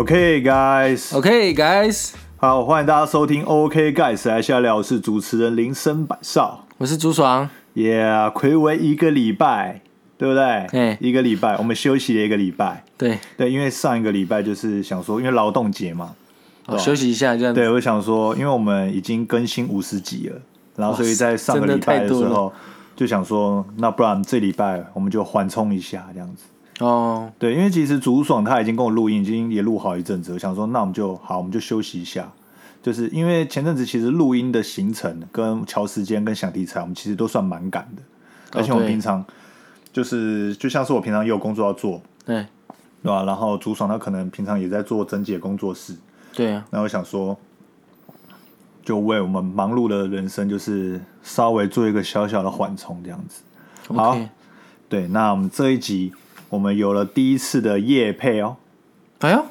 OK guys，OK guys，好，欢迎大家收听 OK guys 来下聊，我是主持人林森百少。我是朱爽。Yeah，暌违一个礼拜，对不对？哎一个礼拜，我们休息了一个礼拜。对，对，因为上一个礼拜就是想说，因为劳动节嘛，好休息一下这样子。对，我想说，因为我们已经更新五十集了，然后所以在上个礼拜的时候就想说，那不然这礼拜我们就缓冲一下这样子。哦，对，因为其实竹爽他已经跟我录音，已经也录好一阵子，我想说，那我们就好，我们就休息一下。就是因为前阵子其实录音的行程跟调时间跟想题材，我们其实都算蛮赶的，而且我们平常就是就像是我平常也有工作要做，对对吧？然后竹爽他可能平常也在做整解工作室，对啊，那我想说，就为我们忙碌的人生，就是稍微做一个小小的缓冲，这样子。好对，那我们这一集我们有了第一次的夜配哦。哎呀，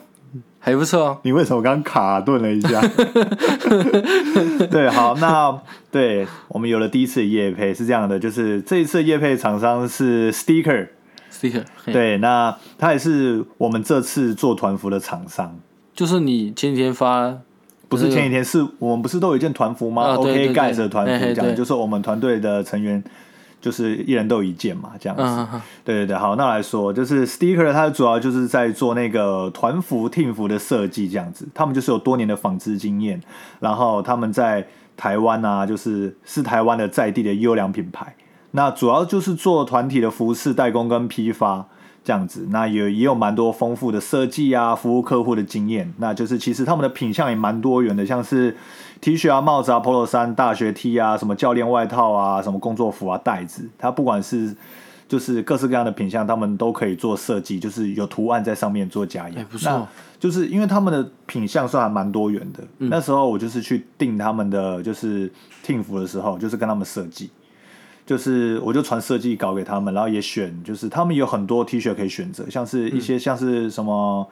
还不错哦。你为什么刚刚卡顿了一下？对，好，那对我们有了第一次的夜配是这样的，就是这一次的夜配厂商是 Sticker，Sticker，嘿，对，那他也是我们这次做团服的厂商。就是你前几天发，不是前几天，是我们不是都有一件团服吗、啊对 o 对 k 对 Guys 的团服嘿嘿这样，就是我们团队的成员，就是一人都有一件嘛，这样子。嗯嗯嗯，对对对，好，那来说，就是 Sticker 它主要就是在做那个团服、team 服的设计，这样子。他们就是有多年的纺织经验，然后他们在台湾啊，就是是台湾的在地的优良品牌。那主要就是做团体的服饰代工跟批发这样子。那也也有蛮多丰富的设计啊，服务客户的经验。那就是其实他们的品相也蛮多元的，像是 T 恤啊、帽子啊、polo 衫、大学 T 啊、什么教练外套啊、什么工作服啊、袋子，它不管是就是各式各样的品相，他们都可以做设计，就是有图案在上面做加印。哎不错那就是因为他们的品相算还蛮多元的。嗯那时候我就是去订他们的就是 team 服的时候，就是跟他们设计。就是我就传设计稿给他们，然后也选，就是他们有很多 T 恤可以选择，像是一些嗯像是什么，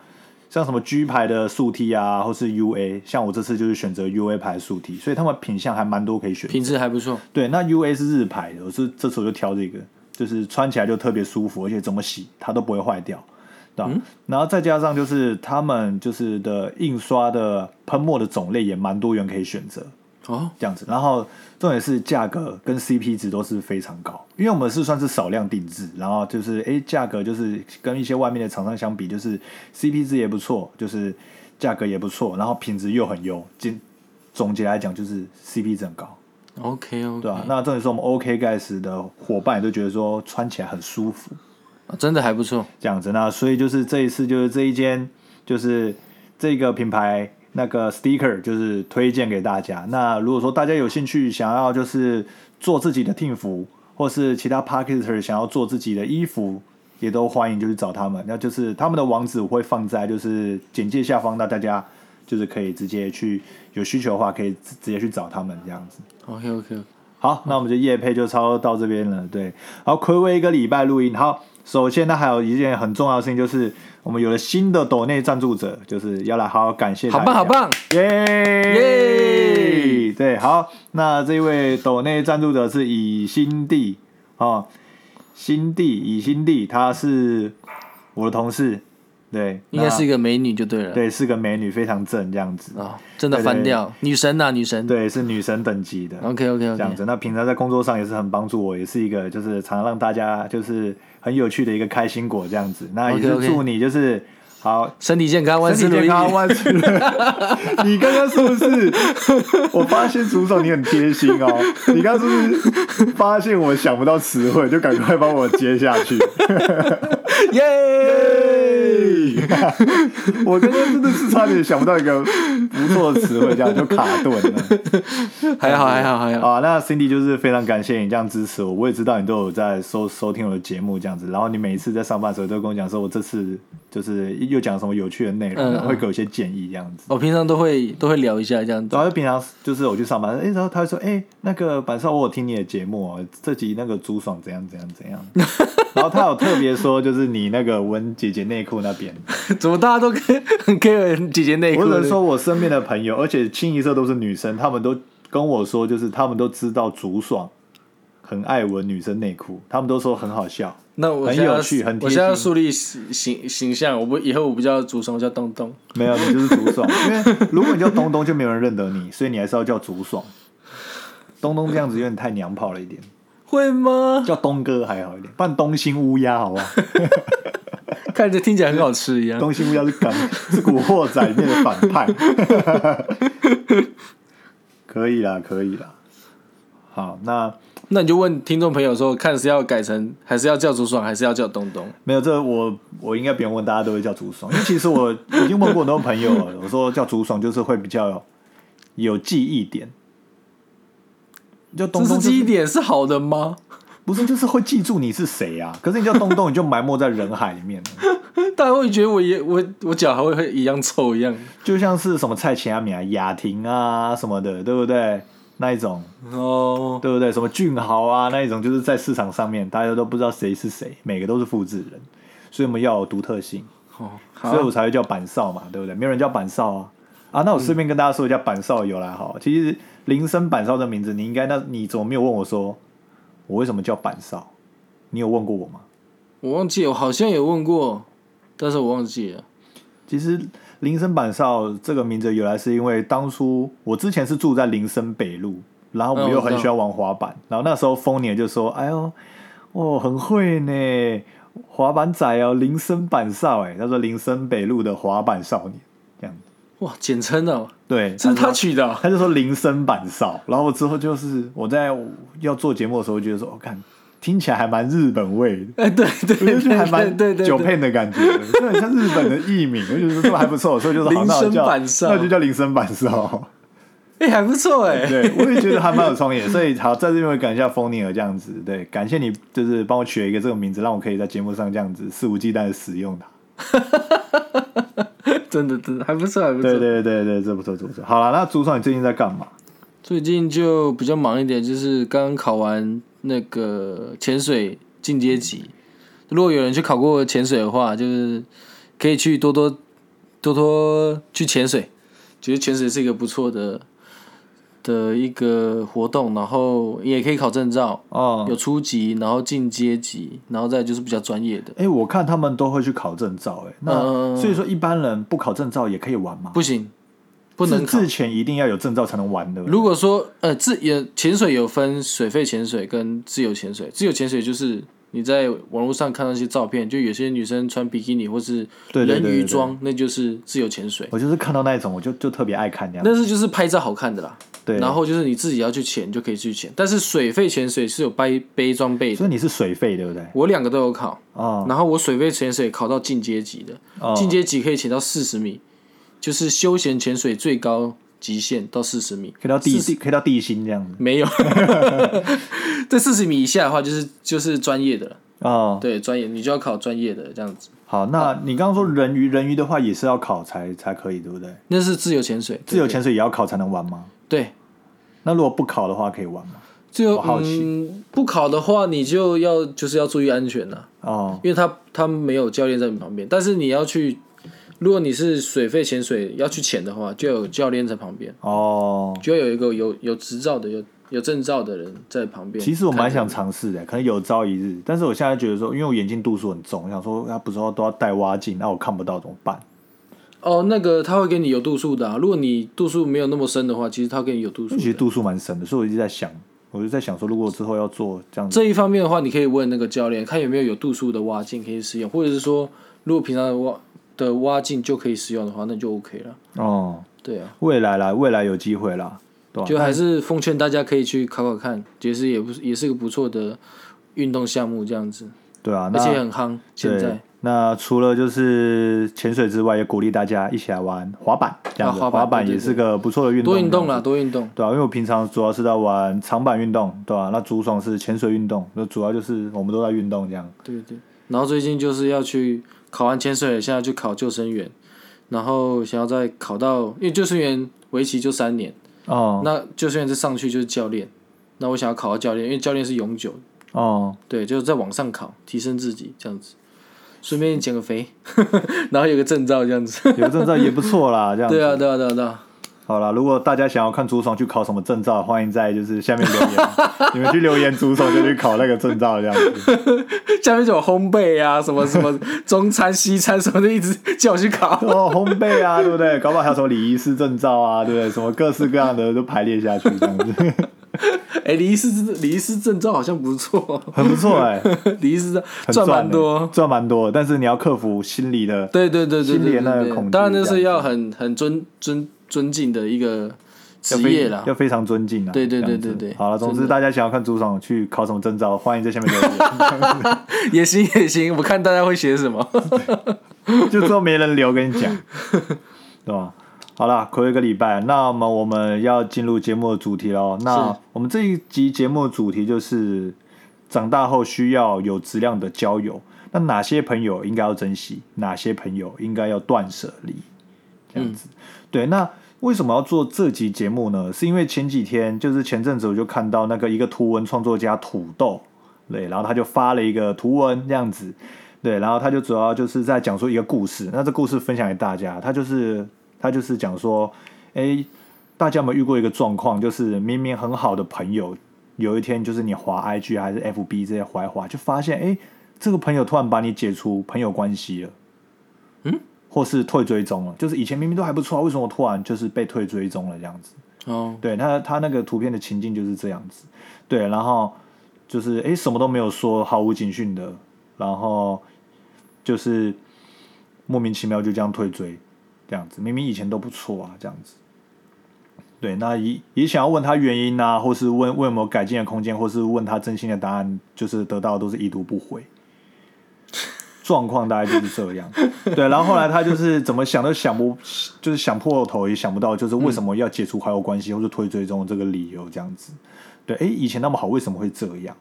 像什么 G 牌的速 T 啊，或是 UA，像我这次就是选择 UA 牌速 T，所以他们品相还蛮多可以选。品质还不错。对，那 UA 是日牌的，我是这次我就挑这个，就是穿起来就特别舒服，而且怎么洗它都不会坏掉，对吧？然后再加上就是他们就是的印刷的喷墨的种类也蛮多元可以选择，哦，这样子。然后重点是价格跟 CP 值都是非常高，因为我们是算是少量定制，然后就是哎价格就是跟一些外面的厂商相比，就是 CP 值也不错，就是价格也不错，然后品质又很优。总总结来讲就是 CP 值很高。OK OK，对啊，那重点是我们 OK Guys 的伙伴也都觉得说穿起来很舒服，真的还不错。这样子。那所以就是这一次就是这一间就是这个品牌那个 sticker 就是推荐给大家。那如果说大家有兴趣想要就是做自己的 team 服，或是其他 parketer 想要做自己的衣服，也都欢迎就是找他们。那就是他们的网址我会放在就是简介下方，那大家就是可以直接去有需求的话可以直直接去找他们这样子。OK OK，好，那我们就夜配就差不多到这边了。对，好，暌违一个礼拜录音。好，首先呢，还有一件很重要的事情，就是我们有了新的抖内赞助者，就是要来好好感谢。好棒好棒！耶耶对，好，那这位抖内赞助者是以心地哦，心地以心地，他是我的同事，对，应该是一个个美女就对了。对，是个美女，非常正这样子。啊，真的翻掉，女神呐，女神。对，是女神等级的。OK OK 这样 OK，子。那平常在工作上也是很帮助我，也是一个就是常常让大家就是很有趣的一个开心果这样子。那也是祝你就是好。身体健康，万事如意。你刚刚是不是？我发现主手你很贴心哦。你刚刚是不是发现我想不到词汇，就赶快帮我接下去？耶！我刚刚真的是差点想不到一个不错的词汇，这样就卡顿了。还好还好还好。啊，那 Cindy 就是非常感谢你这样支持我，我也知道你都有在收收听我的节目这样子，然后你每一次在上班的时候都跟我讲说，我这次就是又讲什么有趣的内容，嗯然后会给我一些建议这样子。我平常都会都会聊一下这样子。然后平常就是我去上班，哎、然后他会说，哎、那个板少，我有听你的节目哦，这集那个朱爽怎样怎样怎样，然后他有特别说，就是你那个文姐姐内裤那边，怎么大家都跟很 care 姐姐内裤的？我只能说我身边的朋友，而且清一色都是女生，他们都跟我说，就是他们都知道竹爽很爱闻女生内裤，他们都说很好笑。那我很有趣很贴我现在要心树立形形形象，我不以后我不叫竹松，我叫东东。没有，你就是竹爽，因为如果你叫东东，就没有人认得你，所以你还是要叫竹爽。东东这样子有点太娘炮了一点，会吗？叫东哥还好一点，不然东兴乌鸦好不好？看着听起来很好吃一样。东西不要是港是古惑仔里面的反派，可以啦，可以啦。好，那那你就问听众朋友说，看是要改成，还是要叫竹爽，还是要叫东东？没有这我我应该不用问，大家都会叫竹爽，因为其实我已经问过很多朋友了，我说叫竹爽就是会比较有记忆点，叫东东就是记忆点是好的吗？不是就是会记住你是谁啊？可是你叫东东，你就埋没在人海里面了，大家会觉得我也我我脚还会会一样臭一样。就像是什么蔡琴啊、米啊、雅婷啊什么的，对不对？那一种，哦，对不对？什么俊豪啊，那一种就是在市场上面大家都不知道谁是谁，每个都是复制人，所以我们要有独特性，所以我才会叫板少嘛，对不对？没有人叫板少啊。啊，那我顺便跟大家说一下板少的由来哈。其实林森板少的名字，你应该那你怎么没有问我说我为什么叫板少？你有问过我吗？我忘记，我好像有问过，但是我忘记了。其实林森板少这个名字的由来是因为当初我之前是住在林森北路，然后我们又很喜欢玩滑板，然后那时候丰年就说：“哎呦，哦，很会呢，滑板仔哦，林森板少哎。”他说林森北路的滑板少年哇，简称哦，对，这 是他取的哦、他就说铃声板哨，然后之后就是我在要做节目的时候，觉得说，我、看听起来还蛮日本味的。哎，对对我就觉得还蛮对对对对，九配的感觉，就很像日本的艺名，我就觉得说还不错，所以就说好，那我叫那就叫铃声板哨。哎，还不错哎。对，我也觉得还蛮有创意的，所以好在这边会感谢风尼尔这样子，对，感谢你就是帮我取了一个这个名字，让我可以在节目上这样子肆无忌惮的使用它。真的真的还不错，还不错。对对对对，这不错这不错。好了，那朱爽你最近在干嘛？最近就比较忙一点，就是刚刚考完那个潜水进阶级。如果有人去考过潜水的话，就是可以去多多多多去潜水。觉得潜水是一个不错的的一个活动，然后也可以考证照，哦，有初级，然后进阶级，然后再就是比较专业的。哎、我看他们都会去考证照，哎，那、嗯所以说一般人不考证照也可以玩吗？不行，不能考自。自前一定要有证照才能玩的。如果说呃自也潜水有分水肺潜水跟自由潜水，自由潜水就是你在网络上看到一些照片，就有些女生穿比基尼或是人鱼装，那就是自由潜水。我就是看到那一种，我就就特别爱看这样。但是就是拍照好看的啦，对，然后就是你自己要去潜，就可以去潜。但是水肺潜水是有背背装备的，所以你是水费对不对？我两个都有考，哦然后我水肺潜水考到进阶级的，哦，进阶级可以潜到四十米，就是休闲潜水最高极限到四十米。可以到地地可以到地心这样子。没有，在四十米以下的话，就是就是专业的了。哦，对，专业你就要考专业的这样子。好，那你刚刚说人鱼，人鱼的话也是要考才才可以，对不对？那是自由潜水，自由潜水也要考才能玩吗？对那如果不考的话，可以玩吗？自由我好奇嗯不考的话，你就要就是要注意安全了，哦，因为他他没有教练在你旁边，但是你要去，如果你是水肺潜水要去潜的话，就有教练在旁边，哦，就要有一个有有执照的有有证照的人在旁边。其实我蛮想尝试的，可能有朝一日。但是我现在觉得说，因为我眼镜度数很重，我想说他不是说都要戴蛙镜，那我看不到怎么办？哦，那个他会给你有度数的、啊，如果你度数没有那么深的话，其实他会给你有度数。其实度数蛮深的，所以我一直在想，我就在想说，如果之后要做这样子，这一方面的话，你可以问那个教练，看有没有有度数的蛙镜可以使用，或者是说，如果平常的蛙的蛙镜就可以使用的话，那就 OK 了。哦，对啊，未来啦，未来有机会啦？就还是奉劝大家可以去考考看，其实也不是也是个不错的运动项目，这样子，对啊，而且那很夯。现在，那除了就是潜水之外，也鼓励大家一起来玩滑板，这样子，啊滑板也是个不错的运动。多运动啦，多运动。对啊，因为我平常主要是在玩长板运动，对吧、那竹爽是潜水运动，那主要就是我们都在运动这样。对对。然后最近就是要去考完潜水，现在去考救生员，然后想要再考到，因为救生员为期就三年。哦那救生员再上去就是教练，那我想要考到教练，因为教练是永久，哦，对，就是在往上考，提升自己这样子，顺便减个肥，然后有个证照这样子。有证照也不错啦，这样子。对啊，对啊，对啊，对啊。好了，如果大家想要看朱爽去考什么证照，欢迎在就是下面留言，你们去留言朱爽就去考那个证照这样子。下面就有烘焙啊，什么什么中餐、西餐什么的，一直叫我去考。哦，烘焙啊，对不对？搞不好还有什么礼仪师证照啊，对不对？什么各式各样的都排列下去这样子。哎、李医师李医师证照好像不错，很不错哎、李医师赚蛮欸多。赚蛮多，但是你要克服心理的。对对对对那个恐惧当然那是要很很尊尊尊敬的一个职业啦要。非常尊敬啊！对对对对对好了，总之大家想要看朱爽去考什么证照，欢迎在下面留言，也行也行，我看大家会写什么。就之后没人留跟你讲，对吧？好了，过一个礼拜，那么我们要进入节目的主题喽。那我们这一集节目的主题就是长大后需要有质量的交友。那哪些朋友应该要珍惜，哪些朋友应该要断舍离？这样子，对。那为什么要做这集节目呢？是因为前几天，就是前阵子我就看到那个一个图文创作家土豆，对，然后他就发了一个图文这样子，对，然后他就主要就是在讲述一个故事。那这故事分享给大家，他就是他就是讲说，哎，大家有没有遇过一个状况，就是明明很好的朋友，有一天就是你滑 IG 还是 FB 这些滑一滑，就发现哎，这个朋友突然把你解除朋友关系了，嗯，或是退追踪了，就是以前明明都还不错啊，为什么我突然就是被退追踪了这样子？哦，对他他那个图片的情境就是这样子，对，然后就是诶什么都没有说，毫无警讯的，然后就是莫名其妙就这样退追，这样子，明明以前都不错啊，这样子。对，那也也想要问他原因啊，或是问问有没有改进的空间，或是问他真心的答案，就是得到的都是已读不回。状况大概就是这样，对，然后后来他就是怎么想都想不，就是想破头也想不到，就是为什么要解除好友关系或是推追踪的这个理由这样子，对，哎，以前那么好，为什么会这样，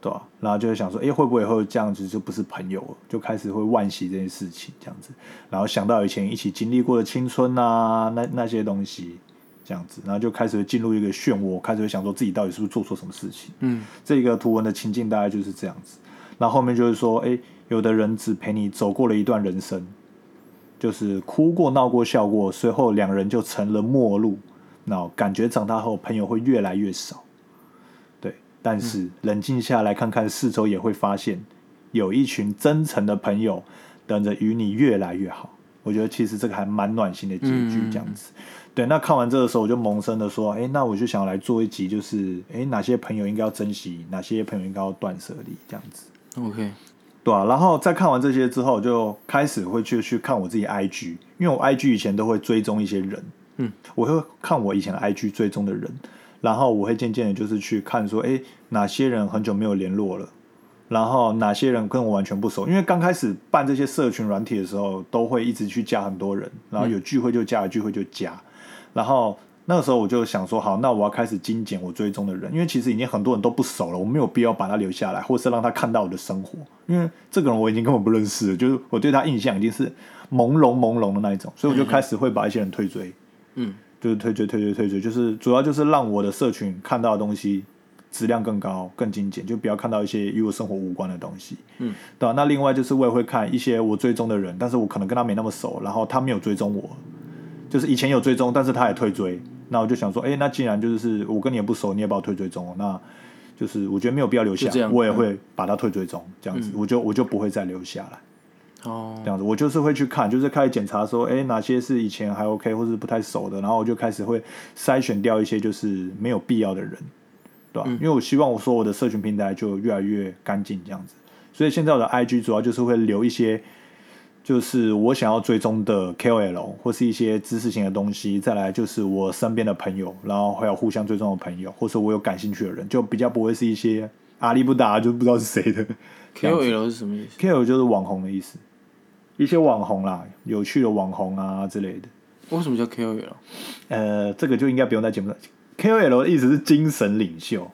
对吧、然后就会想说，哎，会不会以后这样子就不是朋友了，就开始会惋惜这件事情这样子，然后想到以前一起经历过的青春啊，那那些东西这样子，然后就开始会进入一个漩涡，开始会想说自己到底是不是做错什么事情，嗯，这个图文的情境大概就是这样子。那后面就是说，哎，有的人只陪你走过了一段人生，就是哭过、闹过、笑过，随后两人就成了陌路。那感觉长大后朋友会越来越少，对。但是冷静下来看看四周，也会发现有一群真诚的朋友等着与你越来越好。我觉得其实这个还蛮暖心的结局，这样子。对，那看完这个时候，我就萌生的说，哎，那我就想来做一集，就是哎哪些朋友应该要珍惜，哪些朋友应该要断舍离，这样子。OK，对啊，然后在看完这些之后，就开始会去去看我自己 IG，因为我 IG 以前都会追踪一些人，嗯，我会看我以前的 IG 追踪的人，然后我会渐渐的就是去看说，哎，哪些人很久没有联络了，然后哪些人跟我完全不熟，因为刚开始办这些社群软体的时候，都会一直去加很多人，然后有聚会就加，有聚会就加，然后那个时候我就想说，好，那我要开始精简我追踪的人，因为其实已经很多人都不熟了，我没有必要把他留下来，或是让他看到我的生活，因为这个人我已经根本不认识了，就是我对他印象已经是朦胧朦胧的那一种，所以我就开始会把一些人退追，嗯，就是退追退追退追，就是主要就是让我的社群看到的东西质量更高、更精简，就不要看到一些与我生活无关的东西。嗯，对啊、那另外就是我也会看一些我追踪的人，但是我可能跟他没那么熟，然后他没有追踪我，就是以前有追踪，但是他也退追。那我就想说，哎、那既然就是我跟你也不熟，你也把我退追踪哦，那就是我觉得没有必要留下我也会把他退追踪，这样子，我就我就不会再留下来。哦这，样子，我就是会去看，就是开始检查说，哎，哪些是以前还 OK 或是不太熟的，然后我就开始会筛选掉一些就是没有必要的人，对吧、因为我希望我说我的社群平台就越来越干净这样子，所以现在我的 IG 主要就是会留一些，就是我想要追踪的 KOL 或是一些知识型的东西，再来就是我身边的朋友，然后还有互相追踪的朋友，或是我有感兴趣的人，就比较不会是一些阿里不达就不知道是谁的。KOL 是什么意思？KOL 就是网红的意思，一些网红啦，有趣的网红啊之类的。为什么叫 KOL 呃，这个就应该不用在节目上。KOL 的意思是精神领袖，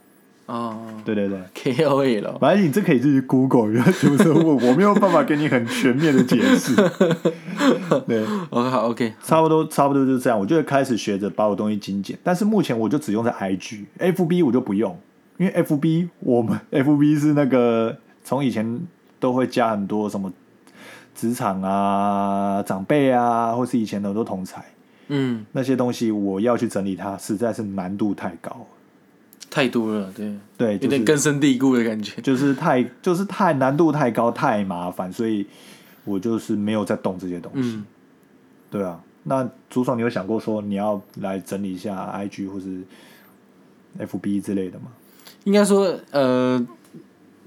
啊对对对。？KOL 反正你这可以自己 Google，不要节目上问我，没有办法给你很全面的解释。对，OK 好 OK，差不多差不多就是这样。我就会开始学着把我东西精简，但是目前我就只用在 IG，FB 我就不用，因为 FB 我们 FB 是那个从以前都会加很多什么职场啊、长辈啊，或是以前的很多同才，嗯，那些东西我要去整理它，实在是难度太高。太多了，对，对，有就是点根深蒂固的感觉。就是太就是太难度太高太麻烦，所以我就是没有在动这些东西。嗯，对啊，那朱爽，你有想过说你要来整理一下 IG 或是 FB 之类的吗？应该说，呃，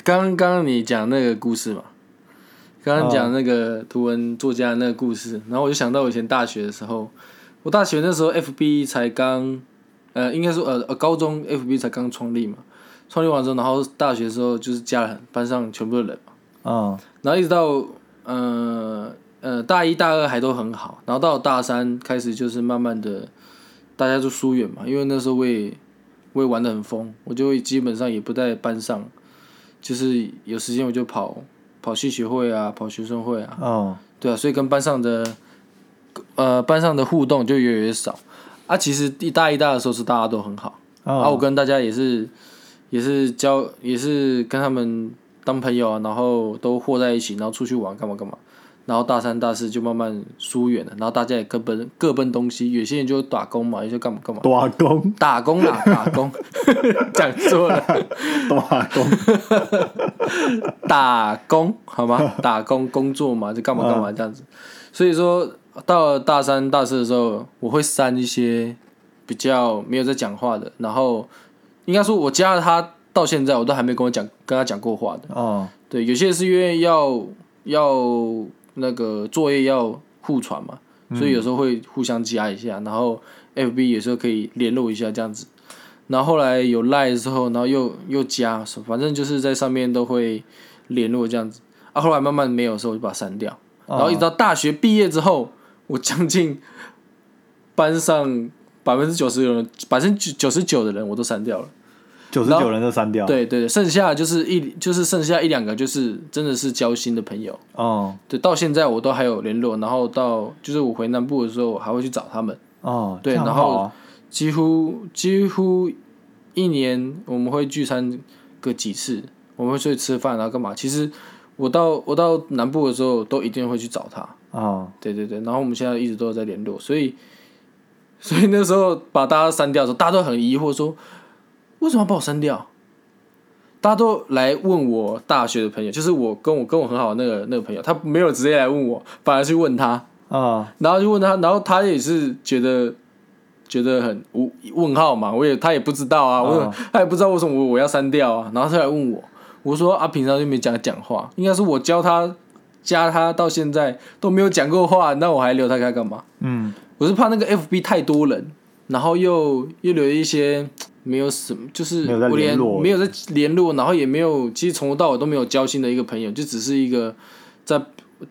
刚刚刚你讲那个故事嘛，刚刚讲那个图文作家的那个故事，然后我就想到我以前大学的时候，我大学那时候 FB 才刚，呃，应该说呃呃高中 FB 才刚创立嘛，创立完之后，然后大学的时候就是加了班上全部的人嘛，嗯。然后一直到呃呃大一大二还都很好，然后到大三开始就是慢慢的大家就疏远嘛，因为那时候我也我也玩的很疯，我就会基本上也不在班上，就是有时间我就跑跑系学会啊，跑学生会啊，哦对啊，所以跟班上的呃班上的互动就越来越少啊。其实一大一大的时候是大家都很好。嗯，啊，我跟大家也是也是交也是跟他们当朋友啊，然后都和在一起，然后出去玩干嘛干嘛。然后大三大四就慢慢疏远了，然后大家也各奔各奔东西，有些人就打工嘛，有些干嘛干嘛，打工打工啦，打工，讲错了，打工，打工好吗？打工工作嘛，就干嘛干嘛这样子。所以说到了大三大四的时候，我会删一些比较没有在讲话的，然后应该说我加了他到现在，我都还没跟我讲跟他讲过话的。嗯对，有些是因为要要那个作业要互传嘛，所以有时候会互相加一下，然后 FB 有时候可以联络一下这样子。然后后来有 Line 之后，然后又又加，反正就是在上面都会联络这样子。啊，后来慢慢没有的时候，我就把它删掉。然后一直到大学毕业之后，我将近 班上百分之九十的人，百分之九十九的人我都删掉了。九十九人都删掉。，对对对，剩下就是一就是剩下一两个，就是真的是交心的朋友。哦对，到现在我都还有联络，然后到就是我回南部的时候，我还会去找他们。哦，对然后几乎几乎一年我们会聚餐个几次，我们会出去吃饭，然后干嘛？其实我到我到南部的时候，都一定会去找他。哦对对对，然后我们现在一直都有在联络，所以所以那时候把大家删掉的时候，大家都很疑惑说，为什么要把我删掉？大家都来问我大学的朋友，就是我跟我跟我很好的那个那个朋友，他没有直接来问我，反而去问他，啊。然后就问他，然后他也是觉得觉得很无问号嘛，我也他也不知道啊，我他也不知道为什么我我要删掉啊，然后他来问我，我说啊，平常就没讲讲话，应该是我教他加他到现在都没有讲过话，那我还留他开干嘛？嗯。我是怕那个 FB 太多人，然后又又留一些没有什么，就是没有在我连联络。没有在联络，然后也没有，其实从头到尾都没有交心的一个朋友，就只是一个在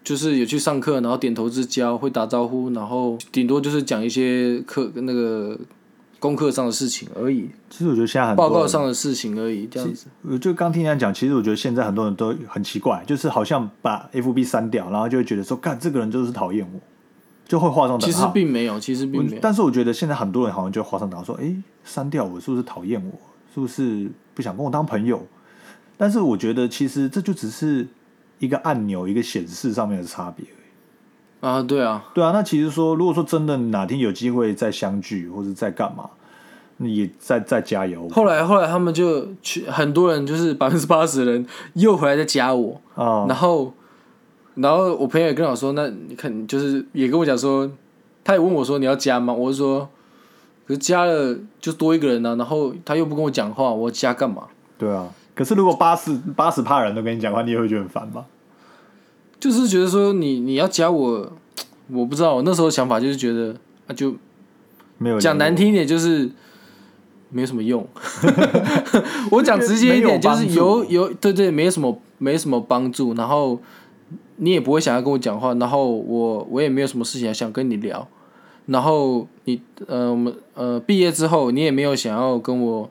就是有去上课，然后点头之交，会打招呼，然后顶多就是讲一些课那个功课上的事情而已，其实我觉得现在很报告上的事情而已，这样子。我就刚听人家讲，其实我觉得现在很多人都很奇怪，就是好像把 FB 删掉，然后就会觉得说，干这个人就是讨厌我，就会画上等其实号。并没有，其实并我没有。但是我觉得现在很多人好像就会画上等号，说，哎，删掉我是不是讨厌我？是不是不想跟我当朋友？但是我觉得其实这就只是一个按钮，一个显示上面的差别而已。啊，对啊，对啊，那其实说，如果说真的哪天有机会再相聚，或者再干嘛，你也再再加油后来后来他们就去，很多人就是 百分之八十的人又回来再加我，啊然后，然后我朋友也跟我说，那你看，就是也跟我讲说，他也问我说你要加吗？我就说，可是加了就多一个人啊，然后他又不跟我讲话，我加干嘛？对啊。可是如果八十八十趴人都跟你讲话，你也会觉得很烦吧？就是觉得说你你要加我，我不知道，我那时候想法就是觉得啊，就没有讲难听一点就是没什么用。我讲直接一点就是有有对对，没什么没什么帮助，然后你也不会想要跟我讲话，然后我我也没有什么事情想跟你聊，然后你呃我们呃毕业之后你也没有想要跟我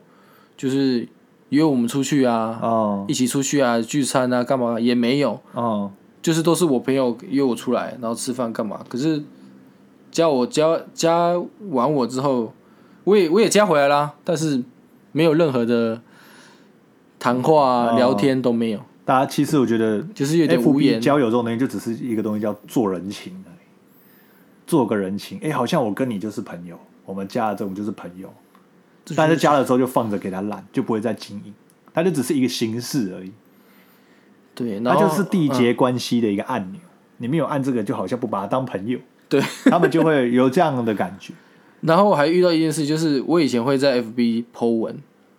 就是约我们出去啊，哦。一起出去啊聚餐啊干嘛也没有，哦。就是都是我朋友约我出来，然后吃饭干嘛？可是加我加加完我之后，我也我也加回来啦，但是没有任何的谈话、啊、哦。聊天都没有，大家其实我觉得就是有点无 FB 言。交友这种东西，就只是一个东西叫做人情而已。做个人情，哎、好像我跟你就是朋友，我们加了之后我们就是朋友，但是加了之后就放着给他烂，就不会再经营，它就只是一个形式而已，对，它然后就是缔结嗯关系的一个按钮。你没有按这个，就好像不把他当朋友，对，他们就会有这样的感觉。然后我还遇到一件事，就是我以前会在 FB po 文，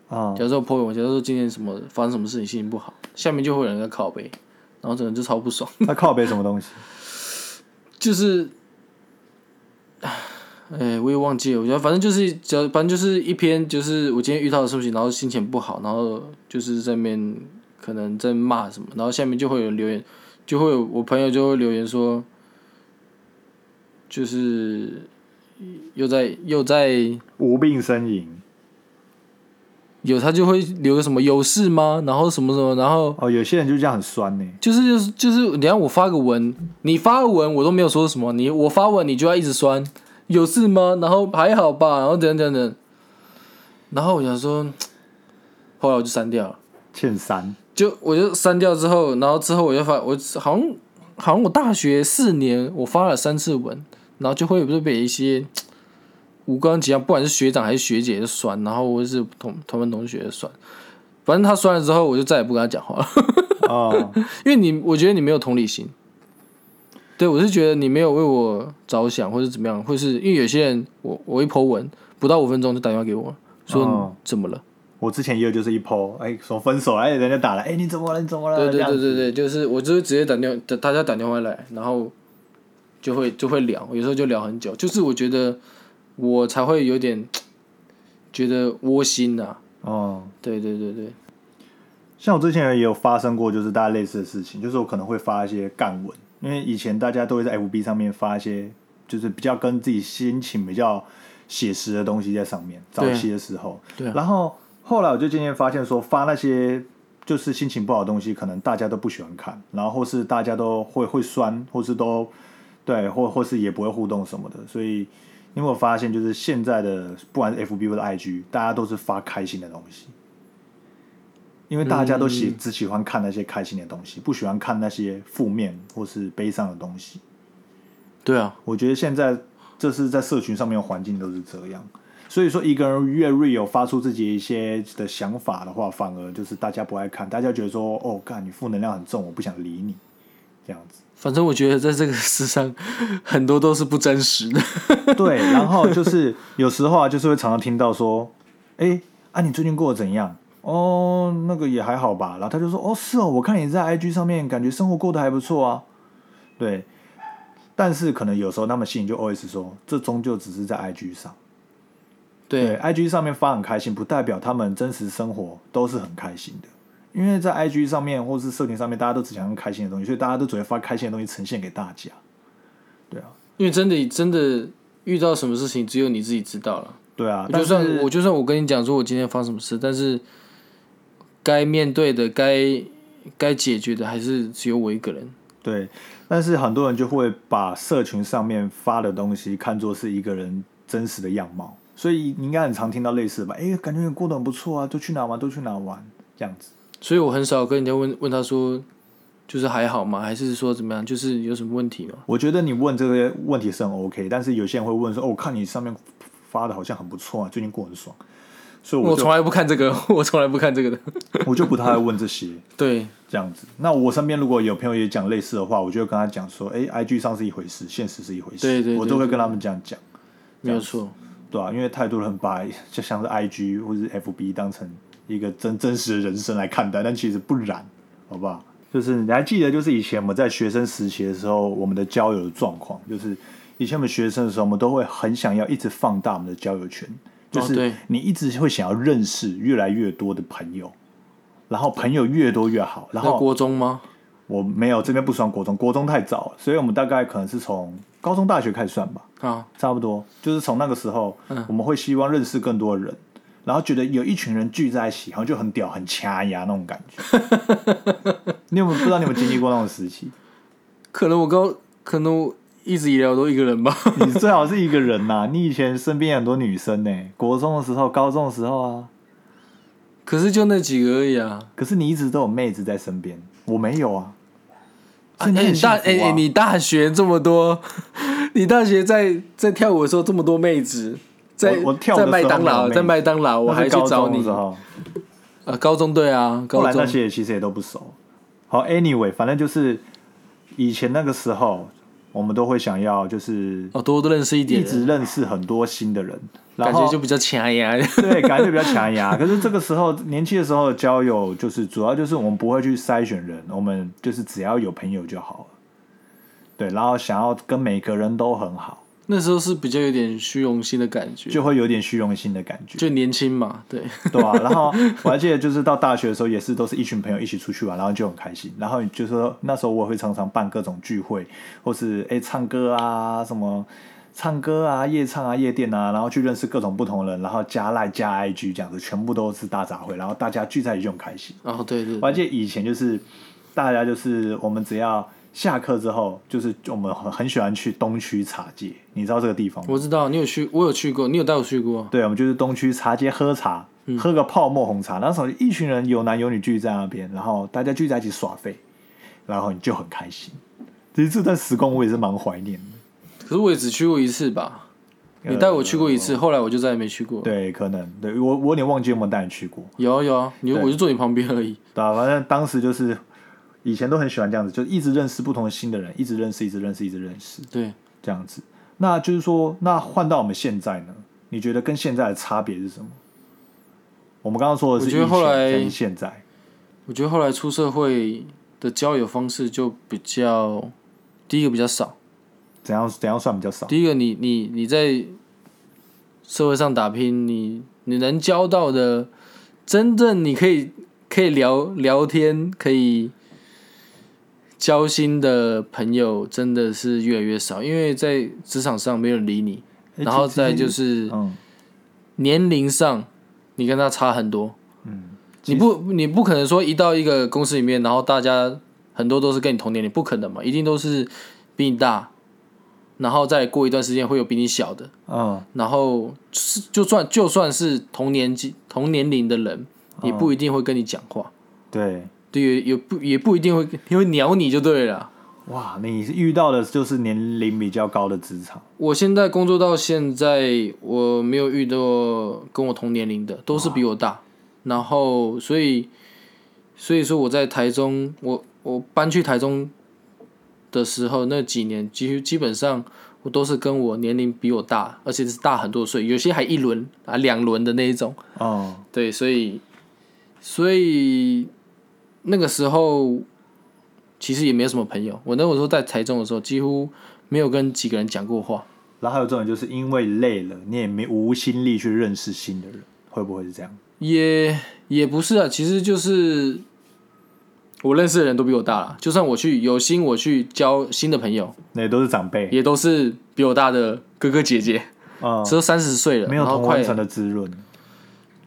啊。假如说 po 文，假如说今天什么发生什么事情，心情不好，下面就会有人在靠背，然后整个就超不爽，他靠背什么东西？就是，哎，我也忘记了，我觉得反正就是，只要反正就是一篇，就是我今天遇到的事情，然后心情不好，然后就是在那边可能在骂什么，然后下面就会有人留言，就会有我朋友就会留言说，就是又在又在无病呻吟有他就会留个什么有事吗？然后什么什么，然后哦，有些人就这样很酸呢。就是就是就是，你看我发个文，你发个文我都没有说什么，你我发文你就要一直酸，有事吗？然后还好吧，然后等等等，然后我想说，后来我就删掉了，欠删，就我就删掉之后，然后之后我就发，我好像好像我大学四年我发了三次文，然后就会就被一些无关紧要，不管是学长还是学姐的酸，然后或者是同同班同学的酸，反正他酸了之后，我就再也不跟他讲话了。哦，因为你，我觉得你没有同理心。对我是觉得你没有为我着想，或者怎么样，或是因为有些人，我我一 po 文不到五分钟就打电话给我，说怎么了？我之前也有就是一 PO，哎，说分手了，哎，人家打来，哎，你怎么了？你怎么了？对对对对对，就是我就是直接打电话，大家打电话来，然后就会就会聊，有时候就聊很久，就是我觉得我才会有点 觉得窝心呐、哦，对对对对，像我之前也有发生过，就是大家类似的事情，就是我可能会发一些干文，因为以前大家都会在 FB 上面发一些，就是比较跟自己心情比较写实的东西在上面。早期的时候，对啊然后后来我就渐渐发现说，发那些就是心情不好的东西，可能大家都不喜欢看，然后或是大家都会会酸，或是都对，或或是也不会互动什么的，所以。因为我发现，就是现在的不管是 FB 或者 IG，大家都是发开心的东西，因为大家都喜、只喜欢看那些开心的东西，不喜欢看那些负面或是悲伤的东西。对啊，我觉得现在这是在社群上面的环境都是这样，所以说一个人越 real 发出自己一些的想法的话，反而就是大家不爱看，大家觉得说哦，干你负能量很重，我不想理你，这样子。反正我觉得在这个世上很多都是不真实的。对，然后就是有时候啊，就是会常常听到说，哎，啊你最近过得怎样？哦，那个也还好吧。然后他就说，哦是哦，我看你在 IG 上面感觉生活过得还不错啊。对，但是可能有时候他们心里就 always 说，这终究只是在 IG 上。对对，IG 上面发很开心，不代表他们真实生活都是很开心的。因为在 IG 上面或是社群上面，大家都只想用开心的东西，所以大家都只会发开心的东西呈现给大家。对啊，因为真的真的遇到什么事情，只有你自己知道了。对啊，就算我就算我跟你讲说我今天发生什么事，但是该面对的、该该解决的，还是只有我一个人。对，但是很多人就会把社群上面发的东西看作是一个人真实的样貌，所以你应该很常听到类似的吧？哎，感觉你过得很不错啊，都去哪玩？都去哪玩？这样子。所以我很少跟人家问问他说，就是还好吗？还是说怎么样？就是有什么问题吗？我觉得你问这些问题是很 OK，但是有些人会问说：“哦，我看你上面发的好像很不错啊，最近过得很爽。”所以我我从来不看这个，我从来不看这个的。我就不太会问这些 对，这样子。那我身边如果有朋友也讲类似的话，我就会跟他讲说：“哎，IG 上是一回事，现实是一回事。”对对对我都会跟他们这样讲。没有错。对啊，因为太多人把就像是 IG 或者是 FB 当成一个真真实的人生来看待，但其实不然，好不好？就是你还记得，就是以前我们在学生时期的时候，我们的交友的状况，就是以前我们学生的时候，我们都会很想要一直放大我们的交友圈，就是你一直会想要认识越来越多的朋友，然后朋友越多越好，然后国中吗？我没有这边不算国中，国中太早了，所以我们大概可能是从高中、大学开始算吧。啊，差不多，就是从那个时候，嗯我们会希望认识更多的人，然后觉得有一群人聚在一起，好像就很屌、很掐牙那种感觉。你有没有不知道你有没有经历过那种时期？可能我高，可能我一直以来我都一个人吧。你最好是一个人呐、你以前身边有很多女生呢、国中的时候、高中的时候啊，可是就那几个而已啊。可是你一直都有妹子在身边，我没有啊。啊，你大哎你大学这么多 你大学在在跳舞的时候这么多妹子，在我我跳舞在的时候麦当劳，在麦当劳我还去找你高中的时。候，呃，高中对啊，后高中来那些其实也都不熟。好，anyway，反正就是以前那个时候，我们都会想要就是哦，多多认识一点一直，认识很多新的人，感觉就比较强呀。对，感觉就比较强牙。可是这个时候年轻的时候的交友，就是主要就是我们不会去筛选人，我们就是只要有朋友就好了。对，然后想要跟每个人都很好，那时候是比较有点虚荣心的感觉，就会有点虚荣心的感觉，就年轻嘛，对，对啊、然后我还记得，就是到大学的时候，也是都是一群朋友一起出去玩，然后就很开心。然后就是说那时候我也会常常办各种聚会，或是哎唱歌啊什么。唱歌啊，夜唱啊，夜店啊，然后去认识各种不同的人，然后加赖加 IG 这样子，全部都是大杂烩，然后大家聚在一起就很开心。哦，对对我还记得以前就是大家就是我们只要下课之后，就是我们很很喜欢去东区茶街，你知道这个地方吗？我知道你有去，我有去过，你有带我去过。对，我们就是东区茶街喝茶，喝个泡沫红茶。那时候一群人有男有女聚在那边，然后大家聚在一起耍废，然后你就很开心。其实这段时光我也是蛮怀念的。可是我也只去过一次吧，你带我去过一次，后来我就再也没去过。，对，可能对我我有点忘记有没有带你去过，有啊有啊，你对我就坐你旁边而已。对啊、反正当时就是以前都很喜欢这样子，就一直认识不同的新的人，一直认识，一直认识，一直认识。对，这样子。那就是说，那换到我们现在呢？你觉得跟现在的差别是什么？我们刚刚说的是我觉得后来跟现在，我觉得后来出社会的交友方式就比较，第一个比较少。怎样怎样算比较少？第一个你，你你在社会上打拼，你你能交到的，真正你可以可以聊聊天，可以交心的朋友，真的是越来越少，因为在职场上没有人理你，然后再就是嗯。年龄上，你跟他差很多。嗯，你不你不可能说一到一个公司里面，然后大家很多都是跟你同年龄，不可能嘛，一定都是比你大，然后再过一段时间会有比你小的，嗯。然后是就算就算是同年纪同年龄的人，也不一定会跟你讲话，对，对，也也不也不一定会因为鸟你就对了。哇，你遇到的就是年龄比较高的职场，我现在工作到现在，我没有遇到跟我同年龄的，都是比我大。然后，所以，所以说我在台中，我我搬去台中的时候，那几年几乎基本上我都是跟我年龄比我大，而且是大很多岁，有些还一轮啊两轮的那一种。嗯，对，所以，所以那个时候其实也没有什么朋友。我那个时候在台中的时候，几乎没有跟几个人讲过话。然后还有这种就是因为累了，你也没无心力去认识新的人，会不会是这样？也也不是啊，其实就是我认识的人都比我大了。就算我去有心我去交新的朋友，那也都是长辈，也都是比我大的哥哥姐姐，嗯，只有三十岁了，没有同温层的滋润，